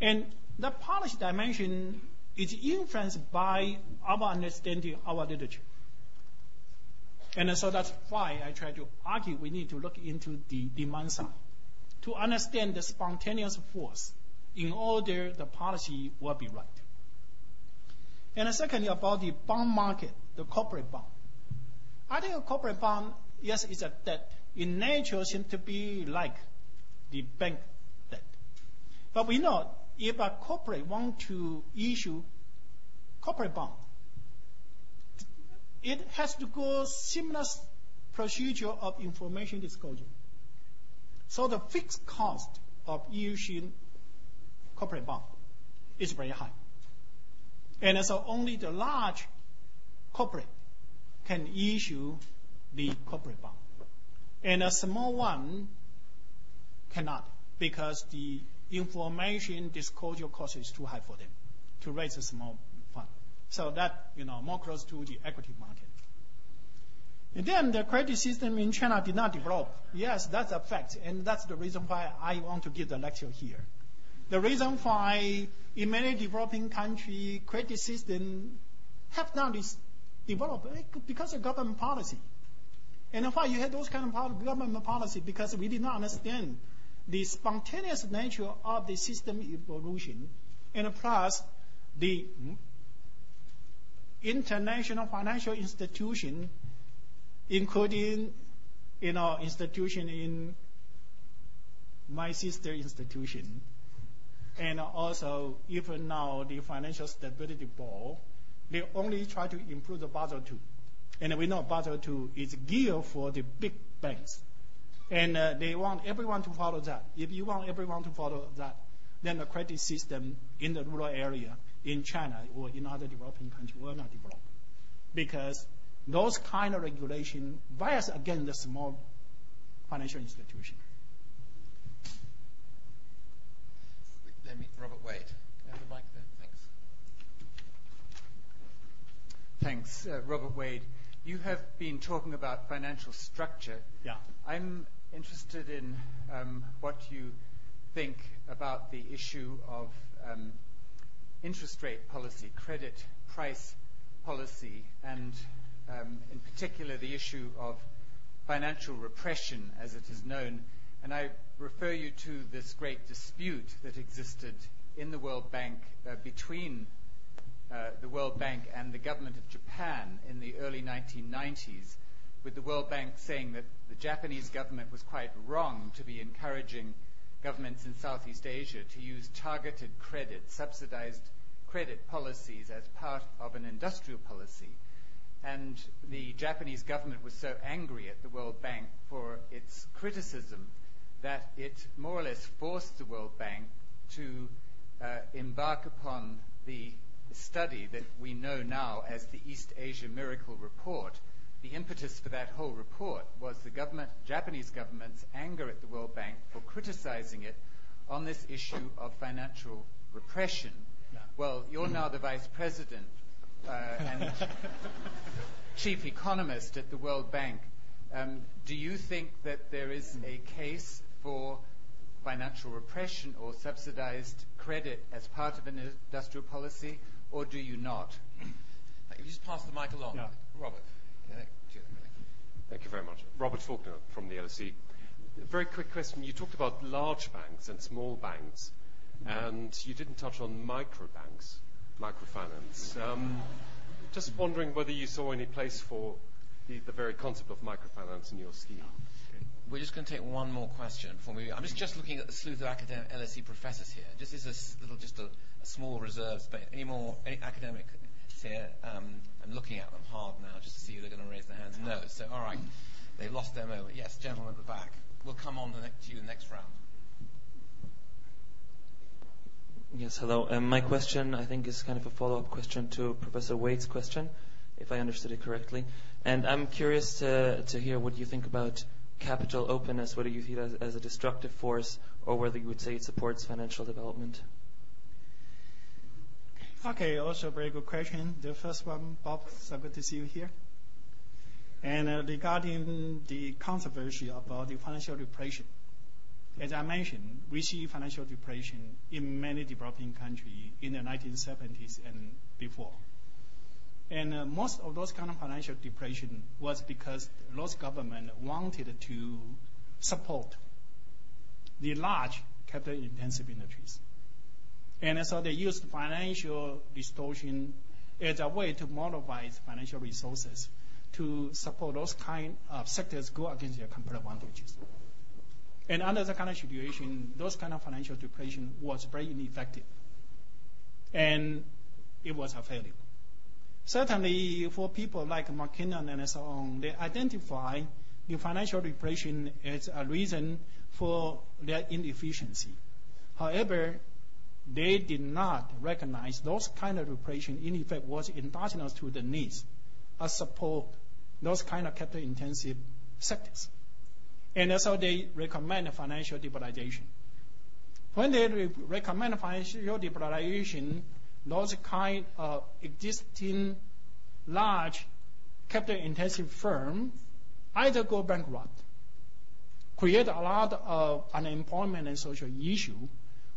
And the policy dimension is influenced by our understanding, our literature. And so that's why I try to argue we need to look into the demand side to understand the spontaneous force in order the policy will be right. And secondly, about the bond market, the corporate bond. I think a corporate bond, yes, it's a debt. In nature, seems to be like the bank debt. But we know if a corporate want to issue corporate bond, it has to go seamless procedure of information disclosure. So the fixed cost of issuing corporate bond is very high. And so only the large corporate can issue the corporate bond. And a small one cannot because the information disclosure cost is too high for them to raise a small so that, you know, more close to the equity market. And then the credit system in China did not develop. Yes, that's a fact, and that's the reason why I want to give the lecture here. The reason why in many developing countries, credit system have not developed eh, because of government policy. And why you had those kind of government policy? Because we did not understand the spontaneous nature of the system evolution, and plus the international financial institution, including you know institution in my sister institution, and also even now the financial stability board, they only try to improve the Basel II. And we know Basel II is geared for the big banks. And uh, they want everyone to follow that. If you want everyone to follow that, then the credit system in the rural area in China or in other developing countries will not develop. Because those kind of regulation bias against the small financial institution. Let me, Robert Wade. Can I have the mic there? Thanks. Thanks, uh, Robert Wade. You have been talking about financial structure. Yeah. I'm interested in um, what you think about the issue of um, interest rate policy, credit price policy, and um, in particular the issue of financial repression, as it is known. And I refer you to this great dispute that existed in the World Bank uh, between uh, the World Bank and the government of Japan in the early 1990s, with the World Bank saying that the Japanese government was quite wrong to be encouraging governments in Southeast Asia to use targeted credit, subsidized credit policies as part of an industrial policy. And the Japanese government was so angry at the World Bank for its criticism that it more or less forced the World Bank to uh, embark upon the study that we know now as the East Asia Miracle Report. The impetus for that whole report was the government, Japanese government's anger at the World Bank for criticizing it on this issue of financial repression. Yeah. Well, you're now the vice president uh, and chief economist at the World Bank. Um, do you think that there is a case for financial repression or subsidized credit as part of an industrial policy, or do you not? If you just pass the mic along. Yeah. Robert. Thank you very much. Robert Faulkner from the LSE. Very quick question. You talked about large banks and small banks, and you didn't touch on micro banks, microfinance. Um, just wondering whether you saw any place for the, very concept of microfinance in your scheme. We're just going to take one more question before we. I'm just, looking at the sleuth of academic LSE professors here. Just a s- little, just a, a small reserve space. Any more any here? Um, I'm looking at them hard now just to see if they're going to raise their hands. No. So all right, they've lost their moment. Yes, gentleman at the back. We'll come on the next, to you in the next round. Yes, hello. Um, my question, I think, is kind of a follow-up question to Professor Wade's question, if I understood it correctly. And I'm curious to, to hear what you think about capital openness, whether you see it as, as a destructive force or whether you would say it supports financial development. Okay, also very good question. The first one, Bob, so good to see you here. And uh, regarding the controversy about the financial repression, as I mentioned, we see financial repression in many developing countries in the 1970s and before. And uh, most of those kind of financial repression was because those government wanted to support the large capital intensive industries. And so they used financial distortion as a way to mobilize financial resources to support those kind of sectors go against their comparative advantages. And under that kind of situation, those kind of financial repression was very ineffective. And it was a failure. Certainly, for people like McKinnon and so on, they identify the financial repression as a reason for their inefficiency. However, they did not recognize those kind of repression in effect was endogenous to the needs of support those kind of capital intensive sectors. And so they recommend financial liberalization. When they re- recommend financial liberalization, those kind of existing large capital intensive firm either go bankrupt, create a lot of unemployment and social issue,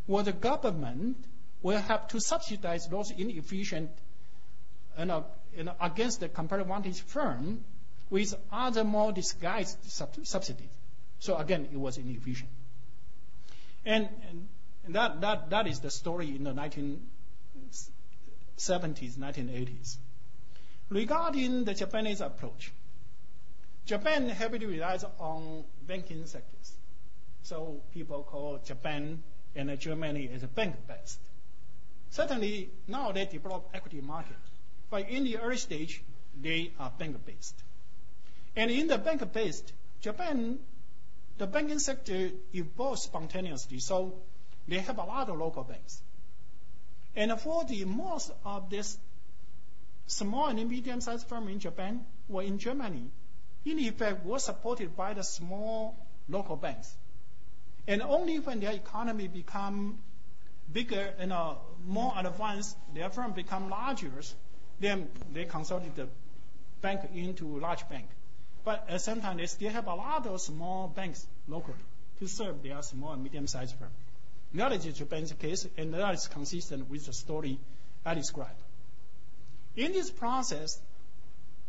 or the government will have to subsidize those inefficient you know, against the comparative advantage firm with other more disguised sub- subsidies. So again, it was inefficient. And, and that, that, that is the story in the 1970s, 1980s. Regarding the Japanese approach, Japan heavily relies on banking sectors. So people call Japan and Germany as bank-based. Certainly, now they develop equity market. But in the early stage, they are bank-based. And in the bank-based, Japan, the banking sector evolved spontaneously, so they have a lot of local banks. And for the most of this small and medium-sized firm in Japan or in Germany, in effect, were supported by the small local banks. And only when their economy become bigger and uh, more advanced, their firm become larger, then they consolidate the bank into large bank. But at the same time, they still have a lot of small banks locally to serve their small and medium-sized firm. That is Japan's case, and that is consistent with the story I described. In this process,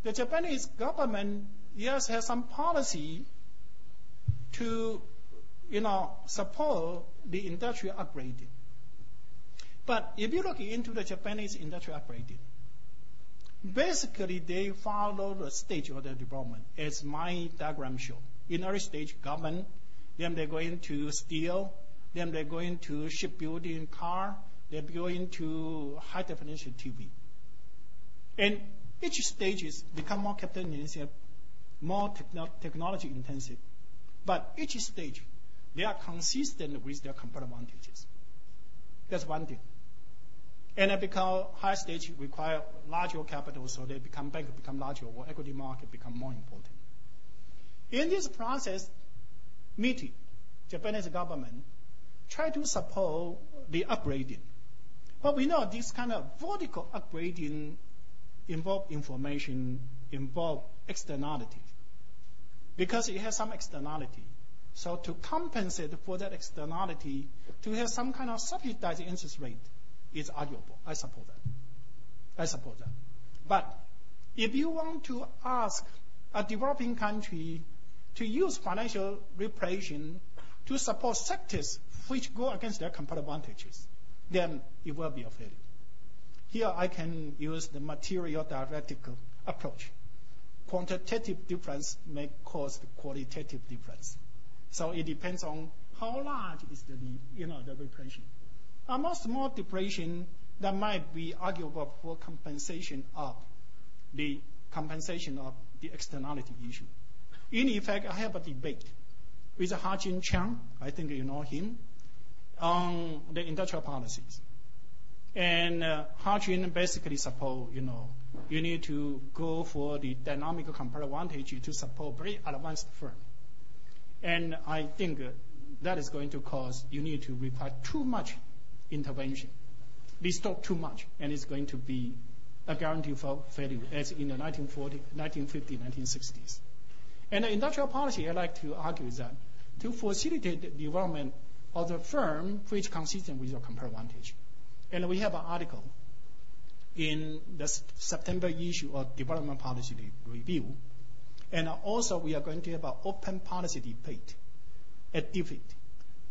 the Japanese government yes has some policy to you know support the industrial upgrading. But if you look into the Japanese industrial upgrading, basically they follow the stage of the development as my diagram show. In early stage, government, then they go into steel, then they go into shipbuilding, car, they go into high definition TV. And each stage is become more capital intensive, more techno- technology intensive. But each stage, they are consistent with their comparative advantages. That's one thing. And because high stage require larger capital, so they become bank become larger or equity market become more important. In this process, MITI, Japanese government, try to support the upgrading. But we know this kind of vertical upgrading involve information, involve externality. Because it has some externality. So to compensate for that externality, to have some kind of subsidized interest rate is arguable. I support that. I support that. But if you want to ask a developing country to use financial repression to support sectors which go against their comparative advantages, then it will be a failure. Here I can use the material dialectical approach. Quantitative difference may cause the qualitative difference. So it depends on how large is the, you know, the repression. A more small depression that might be arguable for compensation of the compensation of the externality issue. In effect, I have a debate with Ha-Joon Chang, I think you know him, on the industrial policies. And uh, Ha-Joon basically support, you know, you need to go for the dynamic comparative advantage to support very advanced firm. And I think uh, that is going to cause you need to require too much intervention. Distort too much, and it's going to be a guarantee for failure, as in the 1940, 1950, 1960s. And the industrial policy, I like to argue that to facilitate the development of the firm which consistent with your comparative advantage. And we have an article in the September issue of Development Policy Review. And also we are going to have an open policy debate at DFID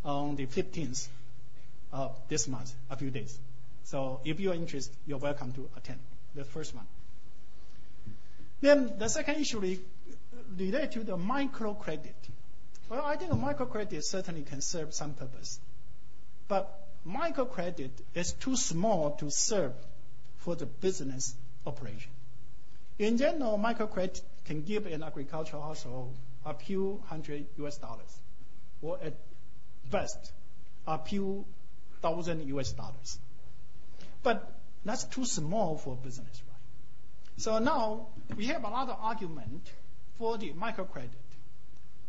on the 15th of this month, a few days. So if you are interested, you're welcome to attend the first one. Then the second issue related to the microcredit. Well, I think microcredit certainly can serve some purpose. But microcredit is too small to serve for the business operation. In general, microcredit can give an agricultural household a few hundred US dollars, or at best, a few thousand US dollars. But that's too small for business, right? So now we have a lot of argument for the microcredit.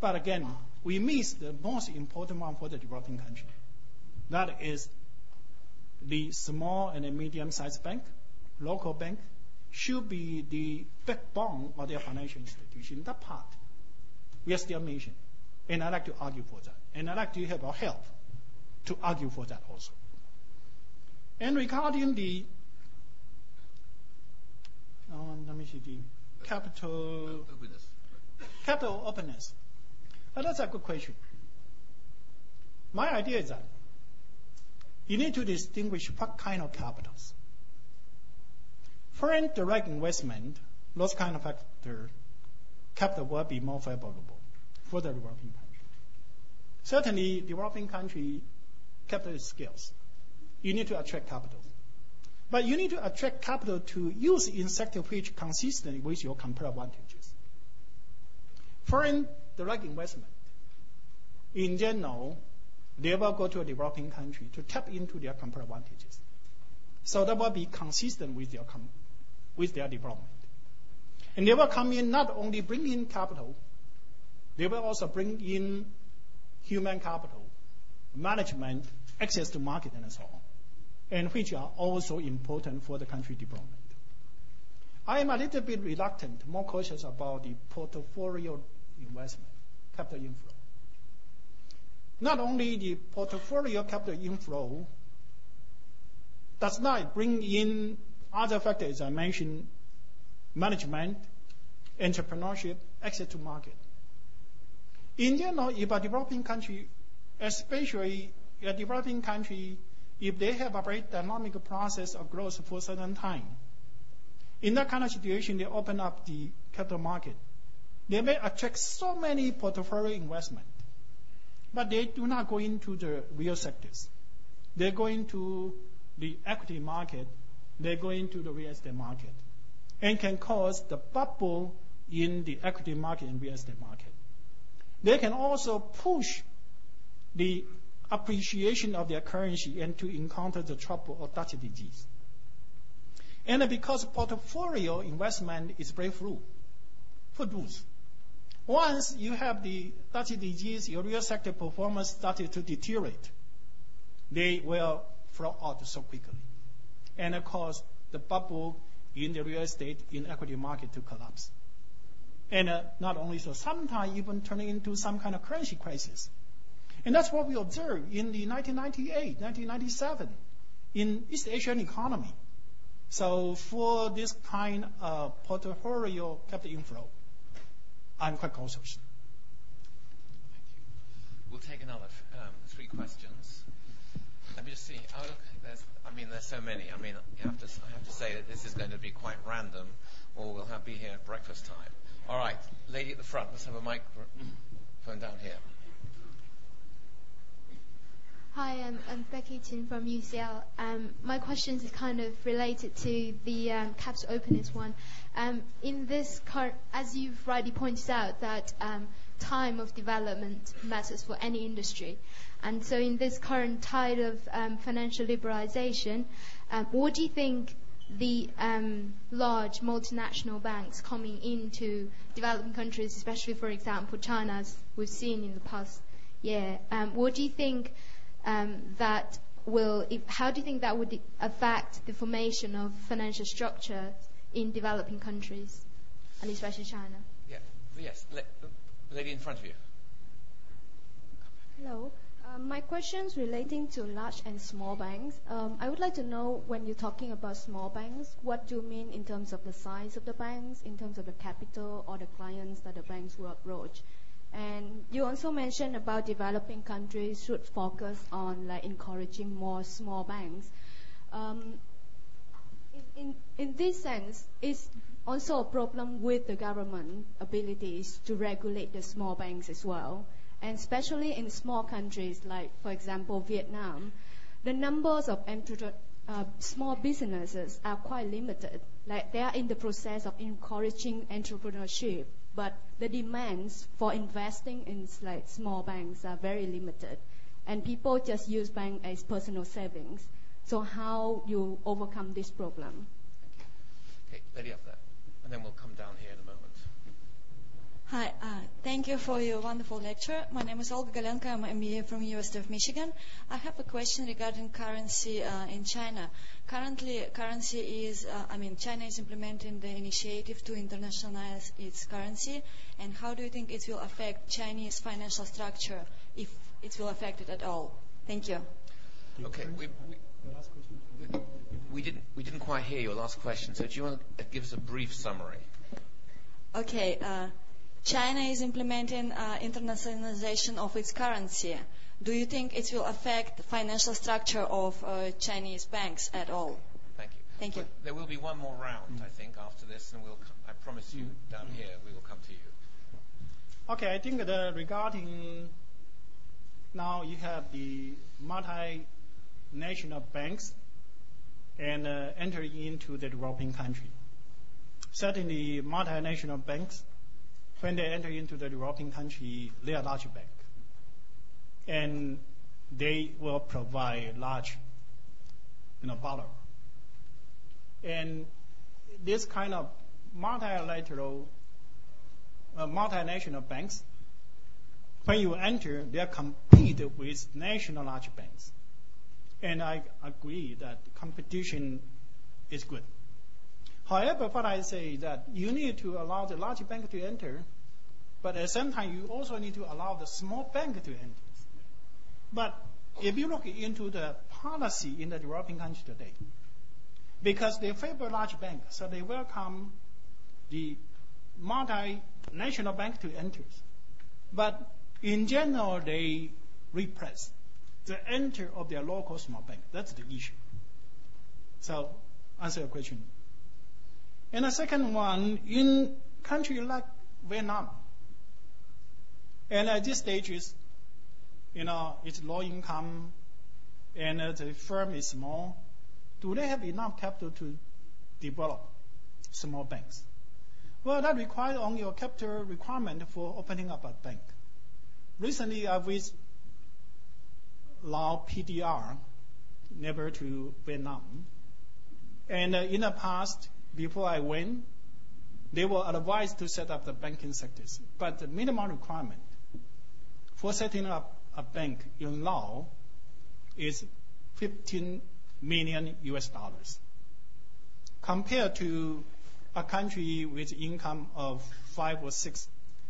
But again, we miss the most important one for the developing country. That is the small and medium-sized bank, local bank, should be the backbone of their financial institution. That part, we are still missing. And I like to argue for that. And I like to have our help to argue for that also. And regarding the, um, let me see, the capital openness. Capital openness. Well, that's a good question. My idea is that you need to distinguish what kind of capitals. Foreign direct investment, those kind of factor, capital will be more favorable for the developing country. Certainly, developing country capital is scarce. You need to attract capital. But you need to attract capital to use in sector which consistent with your comparative advantages. Foreign direct investment, in general, they will go to a developing country to tap into their comparative advantages. So that will be consistent with their, com- with their development. And they will come in not only bring in capital, they will also bring in human capital, management, access to market, and so on, and which are also important for the country development. I am a little bit reluctant, more cautious about the portfolio investment, capital inflow. Not only the portfolio capital inflow does not bring in other factors I mentioned, management, entrepreneurship, access to market. In general, if a developing country, especially a developing country, if they have a very dynamic process of growth for a certain time, in that kind of situation, they open up the capital market. They may attract so many portfolio investment, but they do not go into the real sectors. They go into the equity market, they go into the real estate market, and can cause the bubble in the equity market and real estate market. They can also push the appreciation of their currency and to encounter the trouble of Dutch disease. And because portfolio investment is for those. Once you have the Dutch disease, your real sector performance started to deteriorate. They will flow out so quickly and cause the bubble in the real estate in equity market to collapse. And uh, not only so, sometimes even turning into some kind of currency crisis. And that's what we observed in the 1998, 1997 in East Asian economy. So for this kind of portfolio capital inflow, I'm quite cautious. Thank you. We'll take another um, three questions. Let me just see. I mean, there's so many. I mean, you have to, I have to say that this is going to be quite random, or we'll have, be here at breakfast time. All right, lady at the front. Let's have a microphone down here. Hi, I'm, I'm Becky Chin from UCL. Um, my question is kind of related to the um, capital openness one. Um, in this current, as you've rightly pointed out, that um, time of development matters for any industry. And so in this current tide of um, financial liberalization, um, what do you think the um, large multinational banks coming into developing countries, especially, for example, China, as we've seen in the past year, um, what do you think um, that will, if, how do you think that would affect the formation of financial structure in developing countries, and especially China? Yeah. Yes. Le- lady in front of you. Hello. Um, my question's relating to large and small banks. Um, I would like to know when you're talking about small banks, what do you mean in terms of the size of the banks, in terms of the capital or the clients that the banks will approach? And you also mentioned about developing countries should focus on like encouraging more small banks. Um, in, in, in this sense, is also a problem with the government abilities to regulate the small banks as well and especially in small countries like, for example, Vietnam, the numbers of uh, small businesses are quite limited. Like they are in the process of encouraging entrepreneurship, but the demands for investing in like small banks are very limited, and people just use bank as personal savings. So how you overcome this problem? Okay, lady up there, and then we'll come down here in a moment. Hi, uh, thank you for your wonderful lecture. My name is Olga Galenko. I'm an MBA from University of Michigan. I have a question regarding currency uh, in China. Currently, currency is, uh, I mean, China is implementing the initiative to internationalize its currency. And how do you think it will affect Chinese financial structure, if it will affect it at all? Thank you. Okay, we, we, we didn't we didn't quite hear your last question. So do you want to give us a brief summary? Okay. Uh, China is implementing uh, internationalization of its currency. Do you think it will affect the financial structure of uh, Chinese banks at all? Thank you. Thank you. There will be one more round, I think, after this, and we'll. I promise you, down here, we will come to you. Okay, I think that regarding now you have the multinational banks and uh, entering into the developing country. Certainly, multinational banks, when they enter into the developing country, they are large bank, and they will provide large, you know, borrow. And this kind of multilateral, uh, multinational banks, when you enter, they compete with national large banks. And I agree that competition is good. However, what I say is that you need to allow the large bank to enter, but at the same time, you also need to allow the small bank to enter. But if you look into the policy in the developing countries today, because they favor large banks, so they welcome the multinational bank to enter. But in general, they repress the enter of their local small bank. That's the issue. So, answer your question. And the second one, in country like Vietnam, and at this stage is, you know, it's low income, and the firm is small. Do they have enough capital to develop small banks? Well, that requires only a capital requirement for opening up a bank. Recently, I was Lao PDR, never to Vietnam. And uh, in the past, before I went, they were advised to set up the banking sectors. But the minimum requirement for setting up a bank in Laos is 15 million US dollars. Compared to a country with income of five or six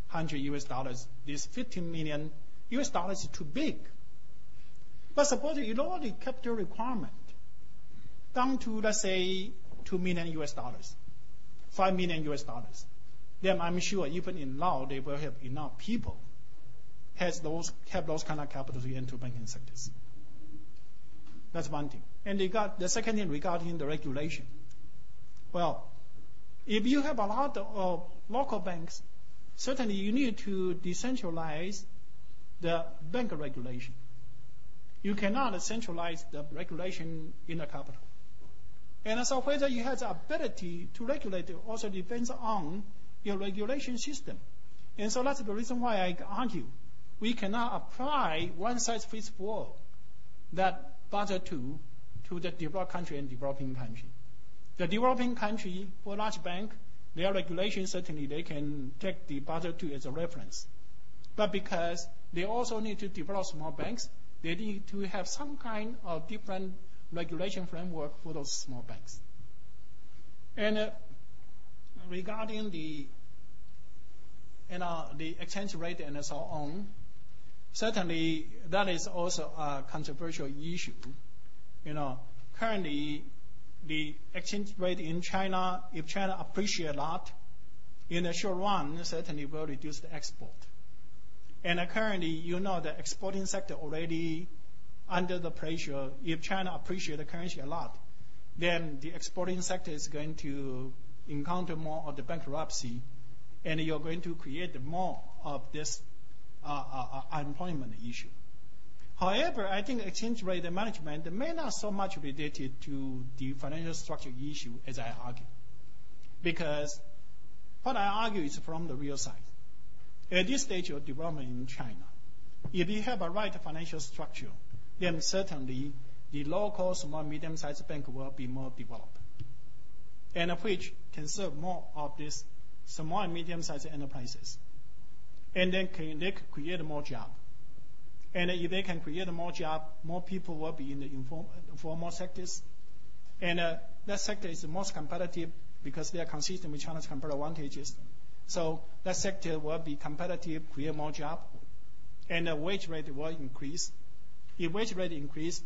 hundred US dollars, this 15 million US dollars is too big. But suppose you lower the capital requirement down to, let's say, 2 million US dollars, 5 million US dollars, then I'm sure even in Laos, they will have enough people has those, have those kind of capital to enter banking sectors. That's one thing. And the second thing regarding the regulation. Well, if you have a lot of uh, local banks, certainly you need to decentralize the bank regulation. You cannot centralize the regulation in the capital. And so whether you have the ability to regulate also depends on your regulation system. And so that's the reason why I argue we cannot apply one size fits all that Basel II to the developed country and developing country. The developing country for large bank, their regulation certainly they can take the Basel II as a reference. But because they also need to develop small banks, they need to have some kind of different regulation framework for those small banks. And uh, regarding the you know, the exchange rate and so on, certainly that is also a controversial issue. You know, currently the exchange rate in China, if China appreciates a lot, in the short run, certainly will reduce the export. And currently, you know, the exporting sector already under the pressure. If China appreciate the currency a lot, then the exporting sector is going to encounter more of the bankruptcy, and you're going to create more of this uh, uh, uh unemployment issue. However, I think exchange rate management may not so much related to the financial structure issue as I argue. Because what I argue is from the real side. At this stage of development in China, if you have a right financial structure, then certainly the local small medium-sized bank will be more developed, and which can serve more of these small and medium-sized enterprises. And then can, they can create more job. And if they can create more job, more people will be in the informal sectors. And uh, that sector is the most competitive because they are consistent with China's competitive advantages. So that sector will be competitive, create more job, and the wage rate will increase. If wage rate increase,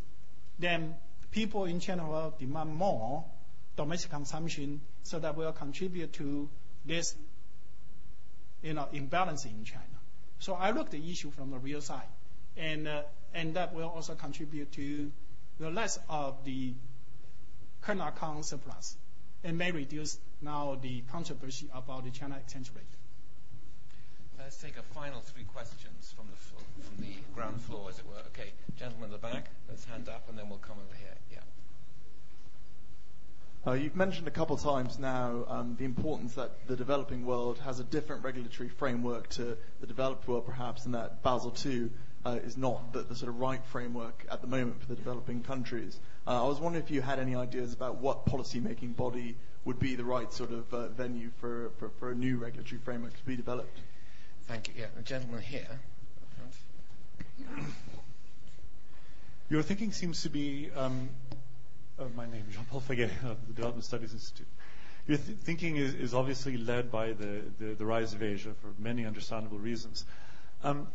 then people in China will demand more domestic consumption, so that will contribute to this, you know, imbalance in China. So I look the issue from the real side, and uh, and that will also contribute to the less of the current account surplus and may reduce now the controversy about the China exchange rate. Let's take a final three questions from the, from the ground floor, as it were. Okay, gentleman in the back, let's hand up, and then we'll come over here. Yeah. Uh, you've mentioned a couple times now um, the importance that the developing world has a different regulatory framework to the developed world, perhaps, and that Basel II uh, is not the, the, sort of right framework at the moment for the developing countries. Uh, I was wondering if you had any ideas about what policy-making body would be the right sort of uh, venue for, for, for, a new regulatory framework to be developed. Thank you. Yeah, the gentleman here. Your thinking seems to be um, uh, my name, is Jean-Paul Faguet of the Development Studies Institute. Your th- thinking is, is, obviously led by the, the, the, rise of Asia for many understandable reasons. Um,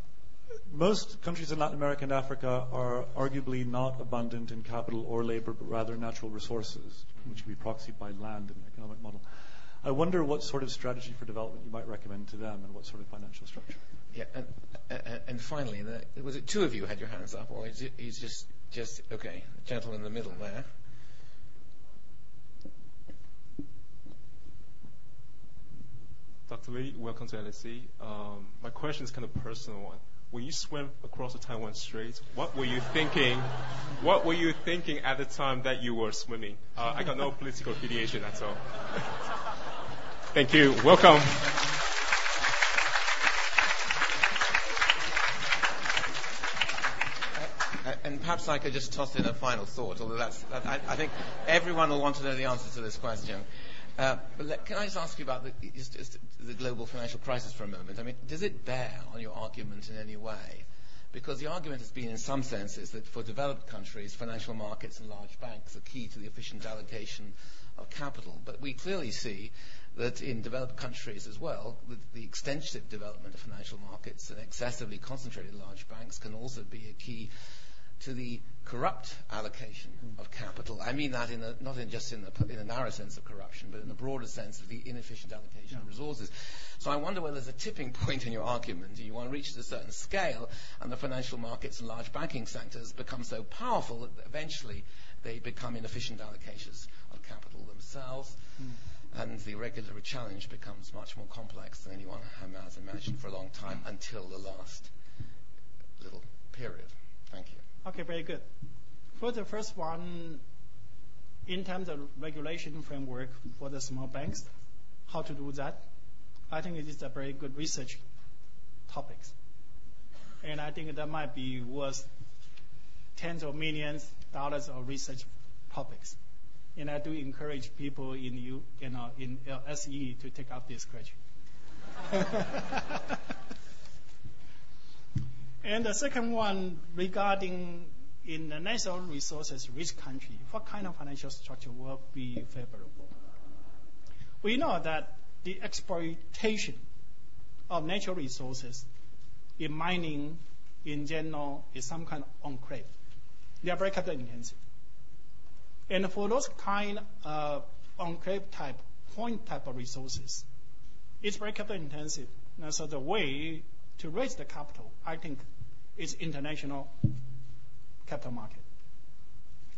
most countries in Latin America and Africa are arguably not abundant in capital or labor, but rather natural resources, which can be proxied by land in the economic model. I wonder what sort of strategy for development you might recommend to them and what sort of financial structure. Yeah, and, and, and finally, the, was it two of you had your hands up, or is it is just just okay? Gentleman in the middle there. Dr. Lee, welcome to LSE. Um, my question is kind of personal one. When you swam across the Taiwan Strait, what were you thinking? What were you thinking at the time that you were swimming? Uh, I got no political affiliation, at all. Thank you. Welcome. Uh, and perhaps I could just toss in a final thought, although that's, that, I, I, think everyone will want to know the answer to this question. Uh, can I just ask you about the, global financial crisis for a moment? I mean, does it bear on your argument in any way? Because the argument has been, in some senses, that for developed countries, financial markets and large banks are key to the efficient allocation of capital. But we clearly see that in developed countries as well, the extensive development of financial markets and excessively concentrated large banks can also be a key to the corrupt allocation of capital. I mean that in a, not in just in, the, in a narrow sense of corruption, but in the broader sense of the inefficient allocation yeah. of resources. So I wonder whether there's a tipping point in your argument. Do you want to reach a certain scale, and the financial markets and large banking sectors become so powerful that eventually they become inefficient allocators of capital themselves? Mm. And the regulatory challenge becomes much more complex than anyone has imagined for a long time until the last little period. Thank you. Okay, very good. For the first one, in terms of regulation framework for the small banks, how to do that, I think it is a very good research topics. And I think that might be worth tens of millions dollars of research topics. And I do encourage people in you, you know, in LSE to take up this question. And the second one regarding in the natural resources rich country, what kind of financial structure will be favorable? We know that the exploitation of natural resources in mining in general is some kind of enclave. They are very capital intensive. And for those kind of enclave type, point type of resources, it's very capital intensive. And so the way to raise the capital, I think, is international capital market,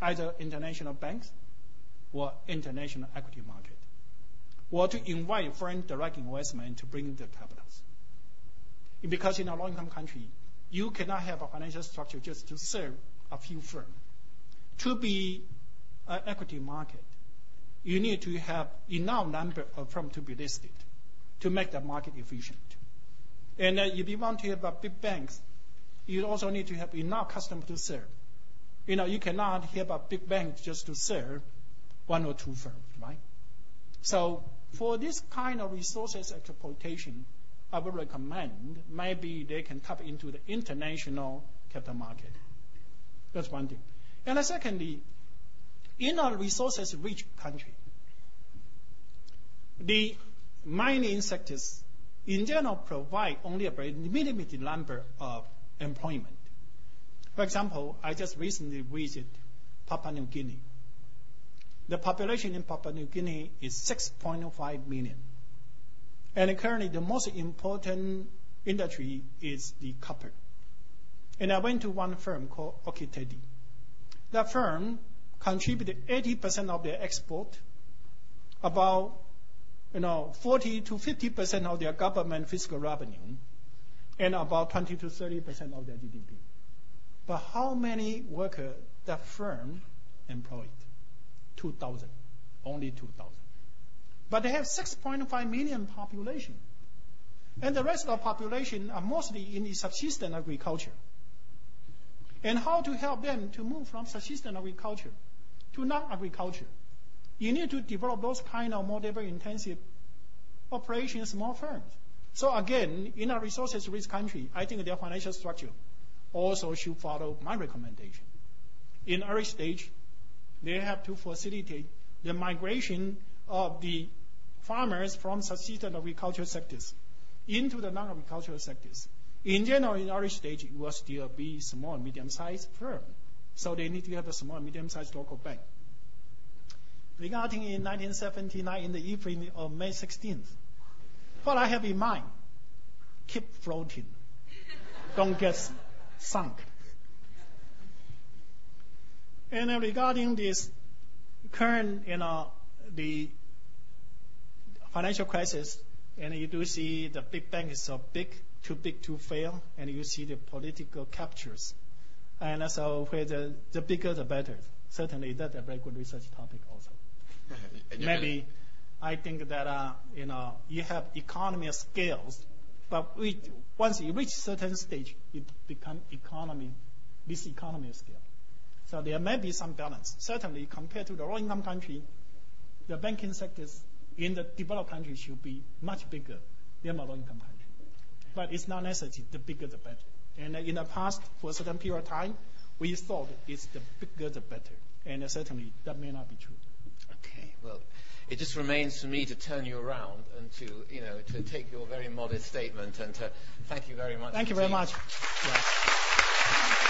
either international banks or international equity market, or to invite foreign direct investment to bring the capitals. Because in a low-income country, you cannot have a financial structure just to serve a few firms. To be an equity market, you need to have enough number of firms to be listed to make the market efficient. And uh, if you want to have big banks, you also need to have enough customers to serve. You know, you cannot have a big bank just to serve one or two firms, right? So for this kind of resources exploitation, I would recommend maybe they can tap into the international capital market. That's one thing. And secondly, in a resources-rich country, the mining sectors in general provide only a very limited number of employment. For example, I just recently visited Papua New Guinea. The population in Papua New Guinea is 6.5 million. And currently, the most important industry is the copper. And I went to one firm called Ok Tedi. That firm contributed 80% of their export, about you know, 40 to 50% of their government fiscal revenue, and about 20 to 30 percent of their GDP. But how many workers that firm employed? 2,000. only 2,000. But they have 6.5 million population. And the rest of the population are mostly in the subsistence agriculture. And how to help them to move from subsistence agriculture to non-agriculture? You need to develop those kind of more labor-intensive operations, small firms. So again, in a resources-rich country, I think their financial structure also should follow my recommendation. In early stage, they have to facilitate the migration of the farmers from subsistence agricultural sectors into the non-agricultural sectors. In general, in early stage, it will still be small, and medium-sized firm. So they need to have a small, and medium-sized local bank. Regarding in 1979, in the evening of May 16th, what I have in mind, keep floating. Don't get sunk. And regarding this current, you know, the financial crisis, and you do see the big bank is so big, too big to fail, and you see the political captures. And so where the, the bigger the better. Certainly that's a very good research topic also. Maybe I think that uh, you know you have economy of scales, but we, once you reach certain stage, it become economy, diseconomy of scale. So there may be some balance. Certainly, compared to the low-income country, the banking sectors in the developed countries should be much bigger than the low-income country. But it's not necessary. The bigger, the better. And in the past, for a certain period of time, we thought it's the bigger, the better. And certainly, that may not be true. Well, it just remains for me to turn you around and to, you know, to take your very modest statement and to thank you very much. Thank you very team. much. Yeah.